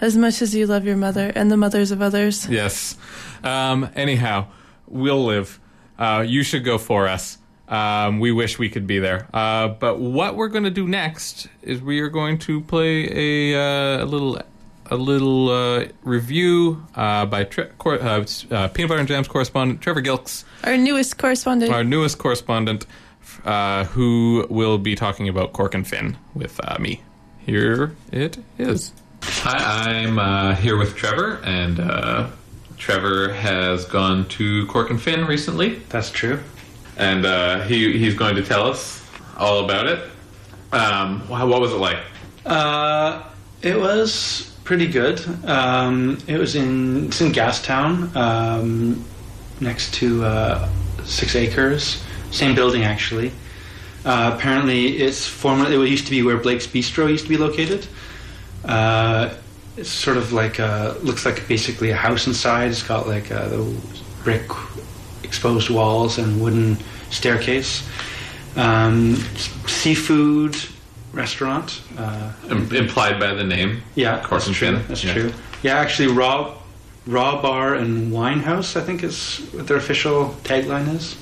Speaker 4: As much as you love your mother and the mothers of others.
Speaker 3: Yes. Um, anyhow, we'll live. Uh, you should go for us. Um, we wish we could be there. Uh, but what we're going to do next is we are going to play a, uh, a little a little uh, review uh, by Tre- cor- uh, uh, Peanut Butter and Jams correspondent Trevor Gilks,
Speaker 4: Our newest correspondent.
Speaker 3: our newest correspondent, uh, who will be talking about Cork and Fin with uh, me. Here it is. Hi, I'm uh, here with Trevor, and uh, Trevor has gone to Cork and Fin recently.
Speaker 10: That's true.
Speaker 3: And uh, he he's going to tell us all about it. Um, what was it like?
Speaker 10: Uh, it was pretty good. Um, it was in it's in Gastown, um, next to uh, Six Acres, same building actually. Uh, apparently, it's formerly it used to be where Blake's Bistro used to be located. Uh, it's sort of like uh looks like basically a house inside. It's got like uh, the brick exposed walls and wooden staircase. Um, seafood restaurant. Uh,
Speaker 3: Im- implied by the name.
Speaker 10: yeah,
Speaker 3: Cork
Speaker 10: that's
Speaker 3: and
Speaker 10: true. That's
Speaker 3: Yeah.
Speaker 10: true. Yeah, actually, raw, raw bar and wine house. I think is what their official tagline is.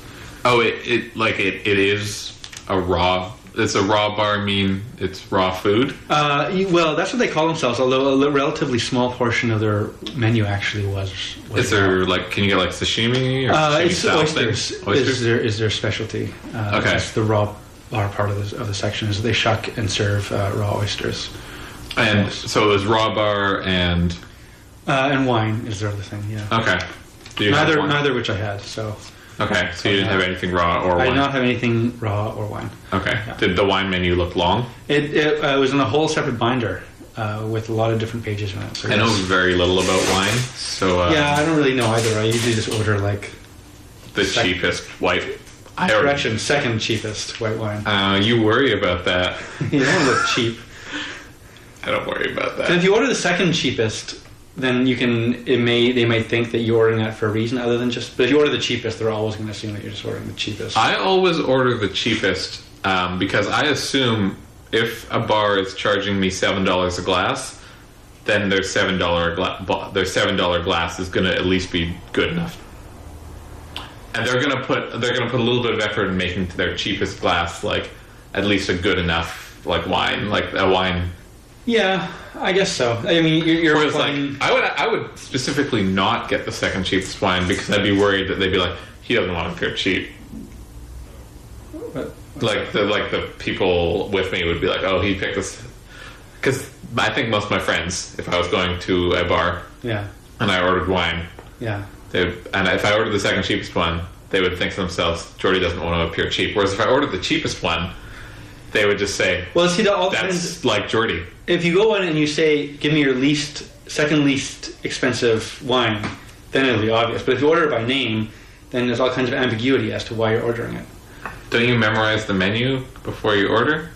Speaker 3: Oh, it, it like it, it is a raw. It's a raw bar. Mean it's raw food.
Speaker 10: Uh, you- well, that's what they call themselves. Although a relatively small portion of their menu actually was. was
Speaker 3: Is there like can you get like sashimi or
Speaker 10: Uh,
Speaker 3: sashimi
Speaker 10: it's oysters.
Speaker 3: Oysters.
Speaker 10: Is their is their specialty? Uh,
Speaker 3: Okay.
Speaker 10: That's the raw bar part of the of the section. Is they shuck and serve uh, raw oysters.
Speaker 3: And so it was raw bar and
Speaker 10: Uh, and wine is their other thing. Yeah.
Speaker 3: okay.
Speaker 10: Neither neither which I had. So
Speaker 3: Okay, so you didn't have anything raw or
Speaker 10: I
Speaker 3: wine.
Speaker 10: did not have anything raw or wine.
Speaker 3: Okay. Did the wine menu look long?
Speaker 10: It, it uh, was in a whole separate binder uh, with a lot of different pages in it. So
Speaker 3: I know very little about wine, so uh,
Speaker 10: yeah, I don't really know either. I usually just order like
Speaker 3: the cheapest white. I
Speaker 10: correction, second cheapest white wine.
Speaker 3: uh, you worry about that.
Speaker 10: you don't look cheap.
Speaker 3: I don't worry about
Speaker 10: And if you order the second cheapest, then you can. It may they may think that you're ordering that for a reason other than just. But if you order the cheapest, they're always going to assume that you're just ordering the cheapest.
Speaker 3: I always order the cheapest um, because I assume if a bar is charging me seven dollars a glass, then their seven dollar gla- their seven dollar glass is going to at least be good enough. And they're going to put they're to put a little bit of effort in making their cheapest glass like at least a good enough like wine, like a wine
Speaker 10: yeah, I guess so. I mean, you're, you're
Speaker 3: Whereas, like, I would, I would specifically not get the second cheapest wine because I'd be worried that they'd be like, he doesn't want to appear cheap. Like the like the people with me would be like, oh, he picked this because I think most of my friends, if I was going to a bar
Speaker 10: yeah,
Speaker 3: and I ordered wine,
Speaker 10: yeah.
Speaker 3: They would, and if I ordered the second cheapest one, they would think to themselves, Jordy doesn't want to appear cheap. Whereas if I ordered the cheapest one, they would just say,
Speaker 10: Well, see, all
Speaker 3: that's like Jordy.
Speaker 10: if you go in and you say, "Give me your least, second least expensive wine," then it'll be obvious. But if you order it by name, then there's all kinds of ambiguity as to why you're ordering it.
Speaker 3: Don't you memorize the menu before you order?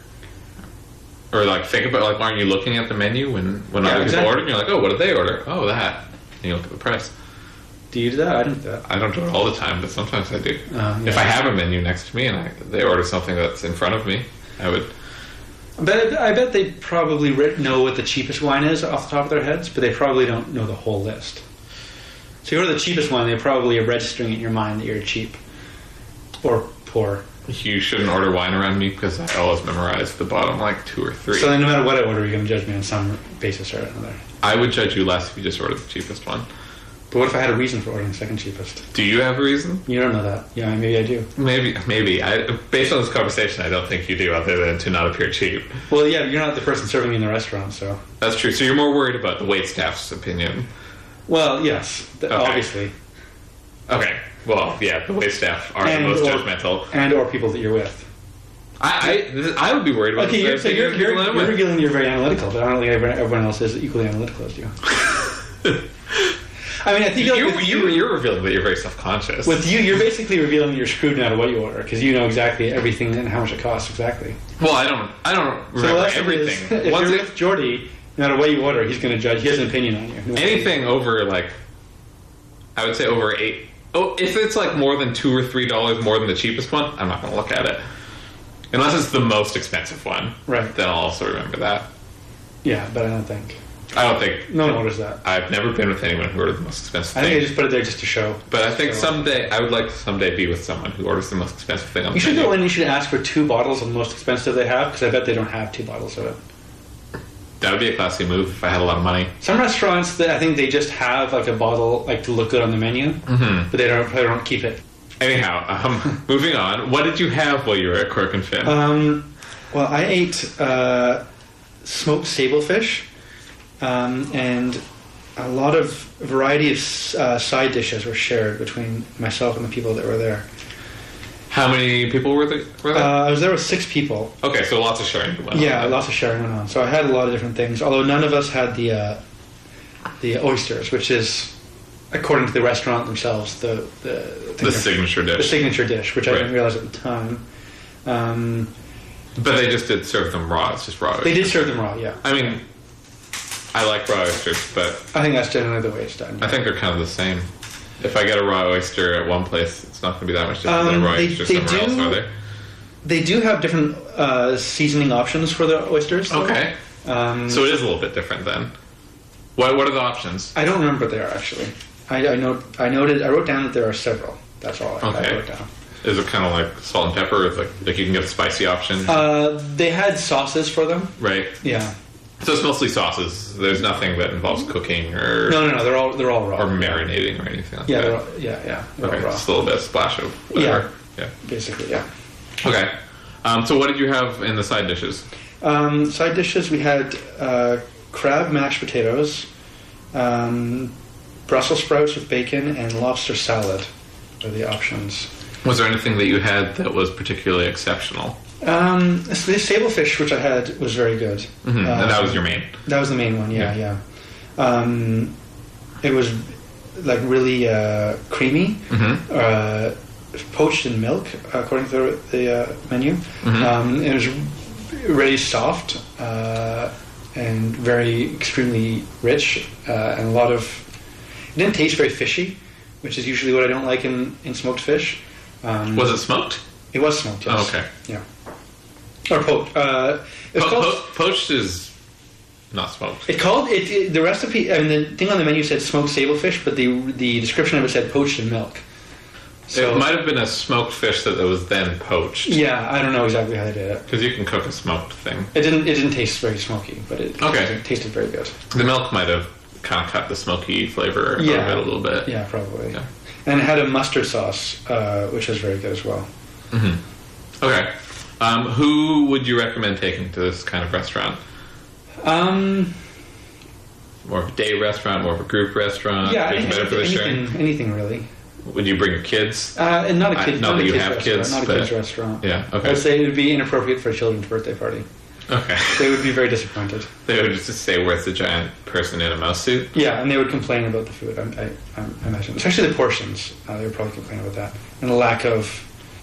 Speaker 3: Or like think about like why aren't you looking at the menu when when
Speaker 10: Yeah,
Speaker 3: other
Speaker 10: exactly.
Speaker 3: people order? And you're like, oh, what did they order? Oh, that. And you look at the price.
Speaker 10: Do you do that? I don't do that.
Speaker 3: I don't do it all the time, but sometimes I do.
Speaker 10: Uh,
Speaker 3: If. I have a menu next to me and I, they order something that's in front of me, I would.
Speaker 10: But I bet they probably know what the cheapest wine is off the top of their heads, but they probably don't know the whole list. So you order the cheapest one, they probably are registering in your mind that you're cheap or poor.
Speaker 3: You shouldn't order wine around me because I always memorize the bottom like two or three.
Speaker 10: So then, no matter what I order, you're going to judge me on some basis or another.
Speaker 3: I would judge you less if you just ordered the cheapest one.
Speaker 10: But what if I had a reason for ordering second cheapest?
Speaker 3: Do you have a reason?
Speaker 10: You don't know that. Yeah, maybe I do.
Speaker 3: Maybe, maybe. I, based on this conversation, I don't think you do, other than to not appear cheap.
Speaker 10: Well, yeah, you're not the person serving me in the restaurant, so.
Speaker 3: That's true. So you're more worried about the wait staff's opinion.
Speaker 10: Well, yes, th-
Speaker 3: Okay.
Speaker 10: obviously.
Speaker 3: Okay. Well, yeah, the wait staff are
Speaker 10: And
Speaker 3: the most
Speaker 10: or-
Speaker 3: judgmental.
Speaker 10: and or people that you're with.
Speaker 3: I, I I would be worried about.
Speaker 10: Okay,
Speaker 3: the
Speaker 10: you're, so you're, you're,
Speaker 3: I'm
Speaker 10: you're you're very analytical, but I don't think everyone else is equally analytical as you. I mean, I think
Speaker 3: you're,
Speaker 10: with
Speaker 3: you're, you're revealing that you're very self-conscious.
Speaker 10: With you, you're basically revealing that you're screwed no matter what you order because you know exactly everything and how much it costs exactly.
Speaker 3: well, I don't I don't remember
Speaker 10: what it is.
Speaker 3: everything.
Speaker 10: If
Speaker 3: Once
Speaker 10: you're
Speaker 3: it-
Speaker 10: with Jordy, no matter what you order, he's going to judge. He has an opinion on you.
Speaker 3: anything over like I would say over eight. Oh, if it's like more than two or three dollars more than the cheapest one, I'm not going to look at it. Unless it's the most expensive one,
Speaker 10: right?
Speaker 3: Then I'll also remember that.
Speaker 10: Yeah, but I don't think.
Speaker 3: I don't think
Speaker 10: No one orders that.
Speaker 3: I've never been with anyone who ordered the most expensive thing.
Speaker 10: I
Speaker 3: thing.
Speaker 10: think they just put it there just to show.
Speaker 3: but I think
Speaker 10: So-
Speaker 3: someday I would like to someday be with someone who orders the most expensive thing on
Speaker 10: You
Speaker 3: the
Speaker 10: should
Speaker 3: menu.
Speaker 10: go in. You should ask for two bottles of the most expensive they have because I bet they don't have two bottles of it.
Speaker 3: That would be a classy move if I had a lot of money.
Speaker 10: Some restaurants, that I think they just have like a bottle like to look good on the menu,
Speaker 3: Mhm.
Speaker 10: but they don't. They don't keep it.
Speaker 3: Anyhow, um, moving on. What did you have while you were at Cork and Fin?
Speaker 10: Um, well, I ate uh, smoked sablefish um, and a lot of variety of uh, side dishes were shared between myself and the people that were there.
Speaker 3: How many people were there? Were there?
Speaker 10: Uh, I was there with six people.
Speaker 3: okay, so lots of sharing. went on.
Speaker 10: Yeah, lots of sharing went on. So I had a lot of different things. Although none of us had the uh, the oysters, which is according to the restaurant themselves the the,
Speaker 3: The signature dish.
Speaker 10: the signature dish, which I didn't realize at the time. Um,
Speaker 3: But they just did serve them raw. It's just raw.
Speaker 10: they did serve them raw. Yeah,
Speaker 3: I mean, I like raw oysters, but
Speaker 10: I think that's generally the way it's done.
Speaker 3: I think they're kind of the same. If I get a raw oyster at one place, it's not going to be that much different than
Speaker 10: Um,
Speaker 3: a raw
Speaker 10: they-
Speaker 3: oyster
Speaker 10: they
Speaker 3: somewhere else,
Speaker 10: do-
Speaker 3: are they?
Speaker 10: They do have different uh, seasoning options for the oysters. though.
Speaker 3: Okay.
Speaker 10: Um,
Speaker 3: So it is a little bit different then. What What are the options?
Speaker 10: I don't remember there actually. I, I note I noted I wrote down that there are several. That's all I, I
Speaker 3: Okay.
Speaker 10: wrote down.
Speaker 3: Is it kind of like salt and pepper? Like like you can get a spicy option,
Speaker 10: Uh, they had sauces for them.
Speaker 3: right?
Speaker 10: Yeah.
Speaker 3: So it's mostly sauces. There's nothing that involves cooking or
Speaker 10: No, no, no. They're all they're all raw.
Speaker 3: or marinating or anything. Like
Speaker 10: Yeah,
Speaker 3: that.
Speaker 10: they're all, yeah, yeah. They're
Speaker 3: Okay,
Speaker 10: all raw.
Speaker 3: just a little bit of splash of whatever. Yeah.
Speaker 10: Basically, yeah.
Speaker 3: Okay. Um, so what did you have in the side dishes?
Speaker 10: Um, side dishes we had uh, crab mashed potatoes, um, Brussels sprouts with bacon, and lobster salad are the options.
Speaker 3: Was there anything that you had that was particularly exceptional?
Speaker 10: Um, this, this sablefish, which I had, was very good.
Speaker 3: Mhm,
Speaker 10: Uh,
Speaker 3: and that was your main.
Speaker 10: That was the main one. Yeah, yeah. Um, it was like really uh, creamy,
Speaker 3: Mhm.
Speaker 10: uh, poached in milk, according to the, the uh, menu.
Speaker 3: Mhm.
Speaker 10: Um, it was really soft uh, and very extremely rich, uh, and a lot of. It didn't taste very fishy, which is usually what I don't like in, in smoked fish. Um,
Speaker 3: Was it smoked?
Speaker 10: It was smoked. Yes.
Speaker 3: Oh, okay.
Speaker 10: Yeah. Or poached. Uh, it was
Speaker 3: Po-
Speaker 10: called.
Speaker 3: po- poached is not smoked.
Speaker 10: It called it, it- the recipe. I mean, the thing on the menu said smoked sablefish, but the the description of it said poached in milk. So
Speaker 3: it might have been a smoked fish that was then poached.
Speaker 10: yeah, I don't know exactly how they did it.
Speaker 3: Because you can cook a smoked thing.
Speaker 10: It didn't. It didn't taste very smoky, but it,
Speaker 3: Okay.
Speaker 10: it tasted very good.
Speaker 3: The milk might have kind of cut the smoky flavor out
Speaker 10: Yeah.
Speaker 3: of it a little bit.
Speaker 10: Yeah, probably.
Speaker 3: Yeah.
Speaker 10: And it had a mustard sauce, uh, which was very good as well.
Speaker 3: hmm Okay. Um, who would you recommend taking to this kind of restaurant?
Speaker 10: Um,
Speaker 3: More of a day restaurant, more of a group restaurant?
Speaker 10: yeah, anything,
Speaker 3: better for the sharing?
Speaker 10: anything, anything really.
Speaker 3: Would you bring your kids?
Speaker 10: Uh, and not a
Speaker 3: I
Speaker 10: kid.
Speaker 3: know
Speaker 10: not
Speaker 3: that
Speaker 10: a
Speaker 3: you have kids,
Speaker 10: Not a kids restaurant.
Speaker 3: Yeah, Okay.
Speaker 10: I would say it would be inappropriate for a children's birthday party.
Speaker 3: Okay.
Speaker 10: They would be very disappointed.
Speaker 3: They would just say, where's the giant person in a mouse suit?
Speaker 10: Yeah, and they would complain about the food. I, I, I imagine, especially the portions. Uh, they would probably complain about that and the lack of,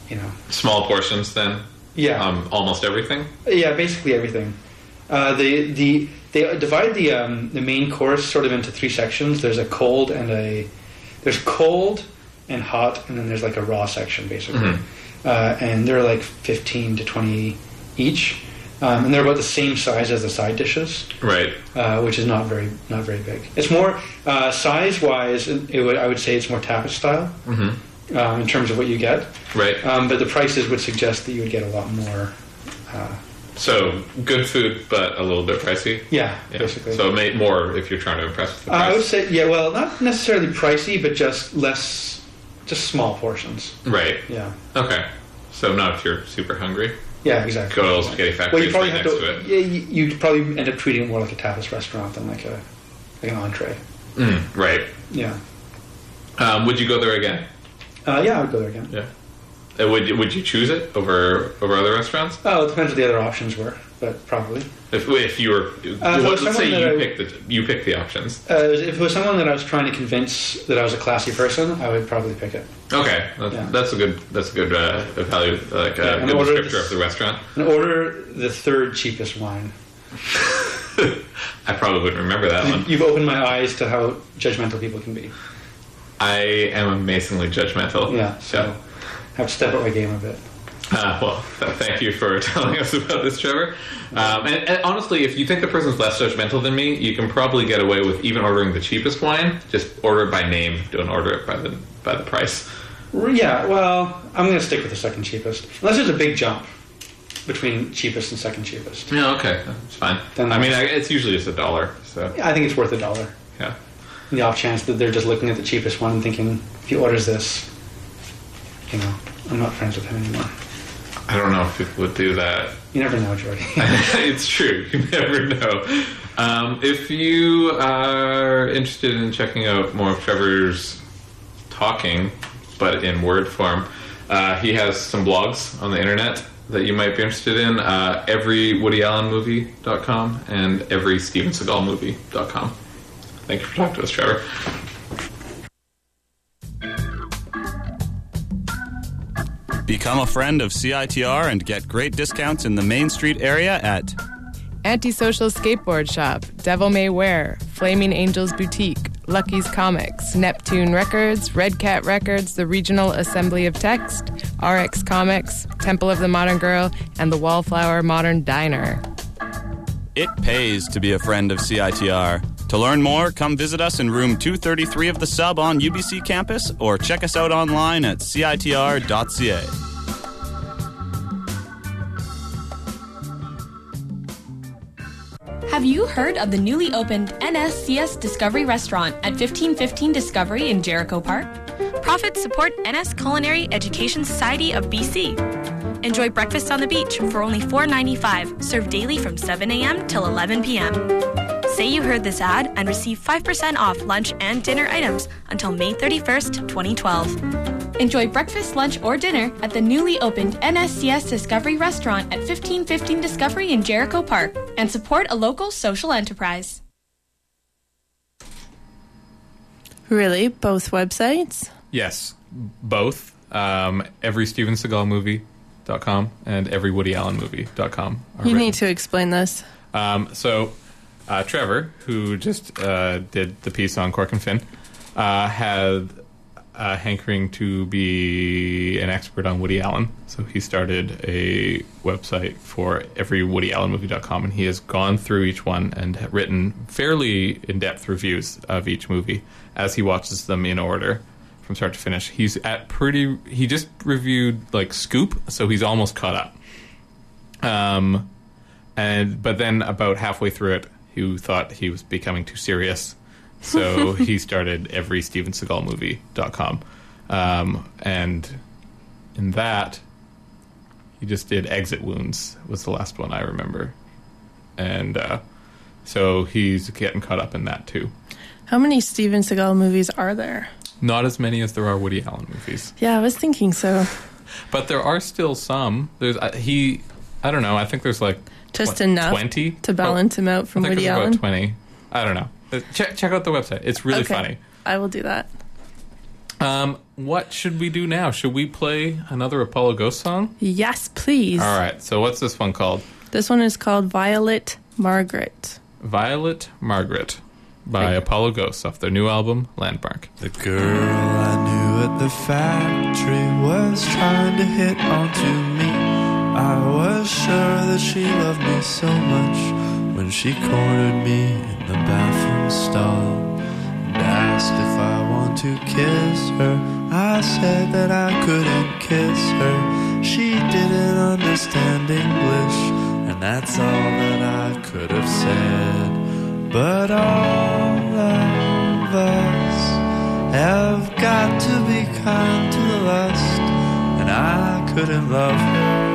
Speaker 10: you know,
Speaker 3: Small portions then?
Speaker 10: Yeah.
Speaker 3: Um, almost everything?
Speaker 10: yeah, basically everything. Uh, the the they divide the um, the main course sort of into three sections. There's a cold and a there's cold and hot, and then there's like a raw section basically,
Speaker 3: Mhm.
Speaker 10: uh, and they're like 15 to 20 each, um, and they're about the same size as the side dishes.
Speaker 3: Right.
Speaker 10: uh, which is not very not very big. It's more uh, size wise. It would, I would say it's more tapas style
Speaker 3: Mm-hmm.
Speaker 10: Um, in terms of what you get.
Speaker 3: Right.
Speaker 10: Um, but the prices would suggest that you would get a lot more. Uh,
Speaker 3: So, good food, but a little bit pricey?
Speaker 10: yeah,
Speaker 3: Yeah.
Speaker 10: basically.
Speaker 3: So, make more if you're trying to impress the
Speaker 10: Uh, I would say yeah. Well, not necessarily pricey, but just less, just small portions.
Speaker 3: Right.
Speaker 10: Yeah.
Speaker 3: Okay. So, not if you're super hungry.
Speaker 10: Yeah, exactly.
Speaker 3: Go to Old Spaghetti Factory
Speaker 10: Well, you probably
Speaker 3: right
Speaker 10: have
Speaker 3: next
Speaker 10: to.
Speaker 3: to it.
Speaker 10: Yeah, you, you'd probably end up treating it more like a tapas restaurant than like a like an entree.
Speaker 3: Mm, right.
Speaker 10: Yeah.
Speaker 3: Um, would you go there again?
Speaker 10: Uh, yeah, I would go there again.
Speaker 3: Yeah. Uh, would you, would you choose it over over other restaurants?
Speaker 10: Oh, it depends what the other options were, but probably.
Speaker 3: If, if you were,
Speaker 10: it
Speaker 3: what-
Speaker 10: was
Speaker 3: let's say you
Speaker 10: that I-
Speaker 3: pick the you pick the options.
Speaker 10: Uh, if it was someone that I was trying to convince that I was a classy person, I would probably pick it.
Speaker 3: Okay, that, that's a good that's a good uh, value like
Speaker 10: Yeah,
Speaker 3: a
Speaker 10: and
Speaker 3: good descriptor
Speaker 10: this-
Speaker 3: of the restaurant.
Speaker 10: And order the third cheapest wine.
Speaker 3: I probably wouldn't remember that one.
Speaker 10: You've opened my eyes to how judgmental people can be.
Speaker 3: I am amazingly judgmental.
Speaker 10: Yeah, so I have to step up my game a bit.
Speaker 3: Uh, well, th- thank you for telling us about this, Trevor. Um, and, and honestly, if you think the person's less judgmental than me, you can probably get away with even ordering the cheapest wine. Just order it by name. Don't order it by the by the price.
Speaker 10: Yeah, well, I'm going to stick with the second cheapest. Unless there's a big jump between cheapest and second cheapest.
Speaker 3: Yeah, okay, that's fine.
Speaker 10: Then-
Speaker 3: I mean, I, it's usually just a dollar. So
Speaker 10: Yeah, I think it's worth a dollar.
Speaker 3: yeah.
Speaker 10: The off chance that they're just looking at the cheapest one and thinking, if he orders this, you know, I'm not friends with him anymore.
Speaker 3: I don't know if people would do that.
Speaker 10: You never know, Jordy.
Speaker 3: it's true. You never know. Um, if you are interested in checking out more of Trevor's talking, but in word form, uh, he has some blogs on the internet that you might be interested in. Uh, everywoodyallenmovie.com and everystevenseagalmovie.com. Thank you for talking to us, Trevor.
Speaker 9: Become a friend of CITR and get great discounts in the Main Street area at
Speaker 11: Antisocial Skateboard Shop, Devil May Wear, Flaming Angels Boutique, Lucky's Comics, Neptune Records, Red Cat Records, the Regional Assembly of Text, RX Comics, Temple of the Modern Girl, and the Wallflower Modern Diner.
Speaker 9: It pays to be a friend of CITR. To learn more, come visit us in room 233 of the sub on UBC campus or check us out online at citr.ca.
Speaker 2: Have you heard of the newly opened NSCS Discovery Restaurant at 1515 Discovery in Jericho Park?
Speaker 5: Profits support NS Culinary Education Society of BC. Enjoy breakfast on the beach for only $4.95, served daily from 7 a.m. till 11 p.m. Say you heard this ad and receive 5% off lunch and dinner items until May 31st, 2012.
Speaker 2: Enjoy breakfast, lunch, or dinner at the newly opened NSCS Discovery Restaurant at 1515 Discovery in Jericho Park and support a local social enterprise.
Speaker 4: Really? Both websites?
Speaker 3: Yes, both. Um, everystevenseagalmovie.com and everywoodyallenmovie.com. are
Speaker 4: You
Speaker 3: written.
Speaker 4: need to explain this.
Speaker 3: Um, so, uh, Trevor, who just uh, did the piece on Cork and Fin, uh, had a hankering to be an expert on Woody Allen. So he started a website for everywoodyallenmovie.com, and he has gone through each one and written fairly in-depth reviews of each movie as he watches them in order from start to finish. He's at pretty. He just reviewed like Scoop, so he's almost caught up. Um, and but then about halfway through it, he thought he was becoming too serious, so he started every Steven Seagal movie.com. Um, and in that, he just did Exit Wounds was the last one I remember, and uh, so he's getting caught up in that too.
Speaker 4: How many Steven Seagal movies are there?
Speaker 3: Not as many as there are Woody Allen movies.
Speaker 4: Yeah, I was thinking so.
Speaker 3: But there are still some. There's uh, he. I don't know. I think there's like
Speaker 4: Just
Speaker 3: tw-
Speaker 4: enough
Speaker 3: twenty
Speaker 4: to balance him out from
Speaker 3: I think
Speaker 4: Woody
Speaker 3: there's
Speaker 4: Allen.
Speaker 3: About Twenty. I don't know. Uh, Check check out the website. It's really
Speaker 4: Okay.
Speaker 3: funny.
Speaker 4: I will do that.
Speaker 3: Um, what should we do now? Should we play another Apollo Ghost song?
Speaker 4: Yes, please.
Speaker 3: All right. So what's this one called?
Speaker 4: This one is called Violet Margaret.
Speaker 3: Violet Margaret by Apollo Ghost off their new album Landmark.
Speaker 8: The girl I knew at the factory was trying to hit onto me. I was sure that she loved me so much when she cornered me in the bathroom stall and asked if I want to kiss her. I said that I couldn't kiss her. She didn't understand English, and that's all that I could have said. But all of us have got to be kind to the lust, and I couldn't love her.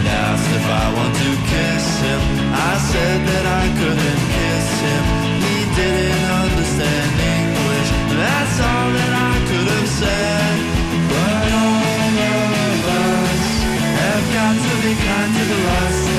Speaker 8: and asked if I want to kiss him. I said that I couldn't kiss him. He didn't understand English. That's all that I could have said. But all of us have got to be kind to the rest.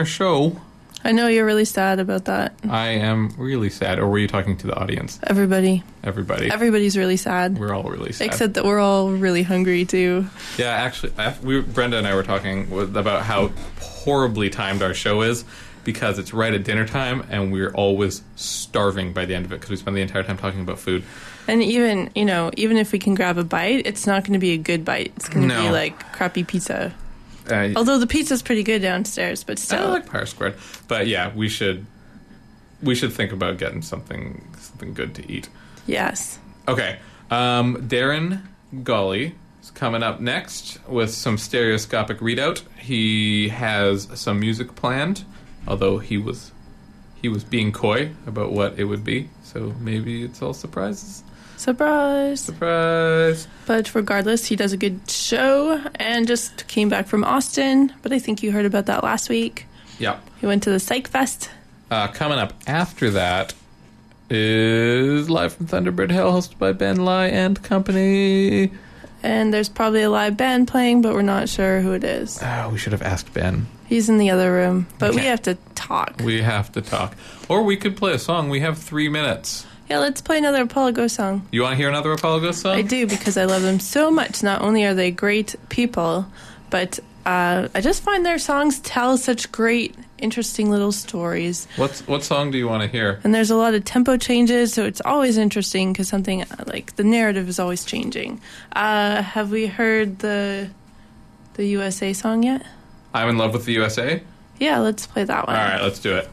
Speaker 8: Our
Speaker 3: show.
Speaker 4: I know you're really sad about that.
Speaker 3: I am really sad. Or were you talking to the audience?
Speaker 4: Everybody.
Speaker 3: Everybody.
Speaker 4: Everybody's really sad.
Speaker 3: We're all really sad.
Speaker 4: Except that we're all really hungry too.
Speaker 3: Yeah, actually, I- we, Brenda and I were talking with, about how horribly timed our show is because it's right at dinner time and we're always starving by the end of it because we spend the entire time talking about food.
Speaker 4: And even, you know, even if we can grab a bite, it's not going to be a good bite. It's going to be like crappy pizza.
Speaker 3: Uh,
Speaker 4: Although the pizza's pretty good downstairs, but still.
Speaker 3: I like Power Squared, but yeah, we should we should think about getting something something good to eat.
Speaker 4: yes.
Speaker 3: Okay, um, Darren Golly is coming up next with some stereoscopic readout. He has some music planned, although he was he was being coy about what it would be. So maybe it's all surprises.
Speaker 4: Surprise.
Speaker 3: Surprise.
Speaker 4: But regardless, he does a good show and just came back from Austin. But I think you heard about that last week.
Speaker 3: Yeah.
Speaker 4: He went to the Psych Fest.
Speaker 3: Uh, coming up after that is live from Thunderbird Hill, hosted by Ben Lai and company.
Speaker 4: And there's probably a live band playing, but we're not sure who it is.
Speaker 3: Oh, we should have asked Ben.
Speaker 4: He's in the other room. But we have to talk.
Speaker 3: We have to talk, or we could play a song. We have three minutes.
Speaker 4: Yeah, let's play another Apollo Ghost song.
Speaker 3: You want to hear another Apollo Ghost song?
Speaker 4: I do because I love them so much. Not only are they great people, but uh, I just find their songs tell such great, interesting little stories.
Speaker 3: What's what song do you want to hear?
Speaker 4: And there's a lot of tempo changes, so it's always interesting because something like the narrative is always changing. Uh, have we heard the the USA song yet?
Speaker 3: I'm in love with the USA.
Speaker 4: Yeah, let's play that one.
Speaker 3: All right, let's do it.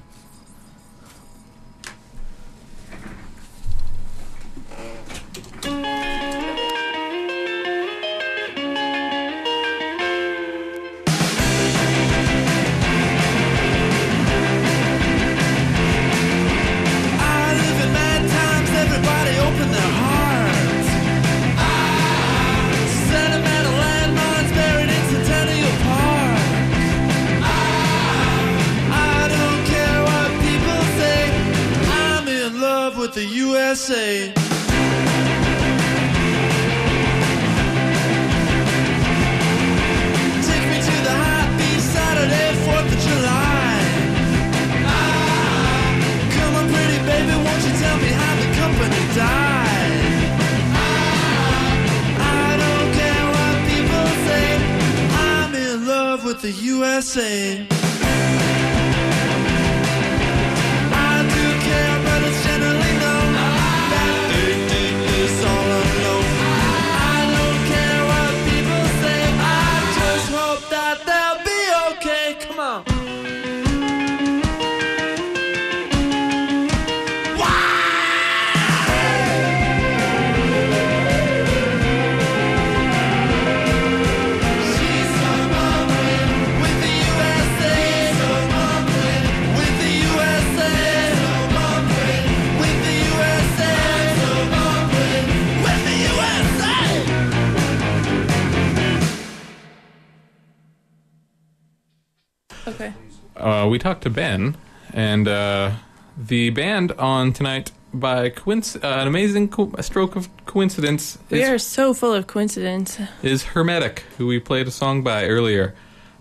Speaker 8: To
Speaker 3: Ben, and uh, the band on tonight by coinc- uh, an amazing co- stroke of coincidence,
Speaker 4: We
Speaker 3: is,
Speaker 4: are so full of coincidence.
Speaker 3: is Hermetic, who we played a song by earlier.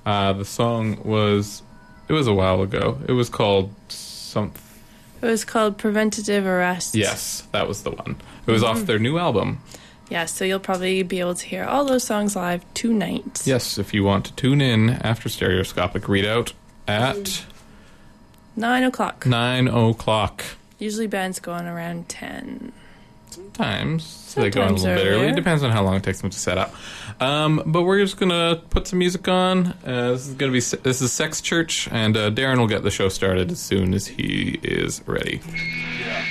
Speaker 3: Uh, the song was it was a while ago. It was called something.
Speaker 4: It was called Preventative Arrest.
Speaker 3: Yes, that was the one. It was off
Speaker 4: Mhm.
Speaker 3: their new album.
Speaker 4: Yeah, so you'll probably be able to hear all those songs live tonight.
Speaker 3: Yes, if you want to tune in after stereoscopic readout at
Speaker 4: Nine o'clock.
Speaker 3: nine o'clock.
Speaker 4: Usually bands go on around ten.
Speaker 3: Sometimes so they go on a
Speaker 4: Sometimes
Speaker 3: little bit early. It depends on how long it takes them to set up. Um, but we're just gonna put some music on. Uh, this is gonna be this is Sex Church, and uh, Darren will get the show started as soon as he is ready.
Speaker 12: Yeah.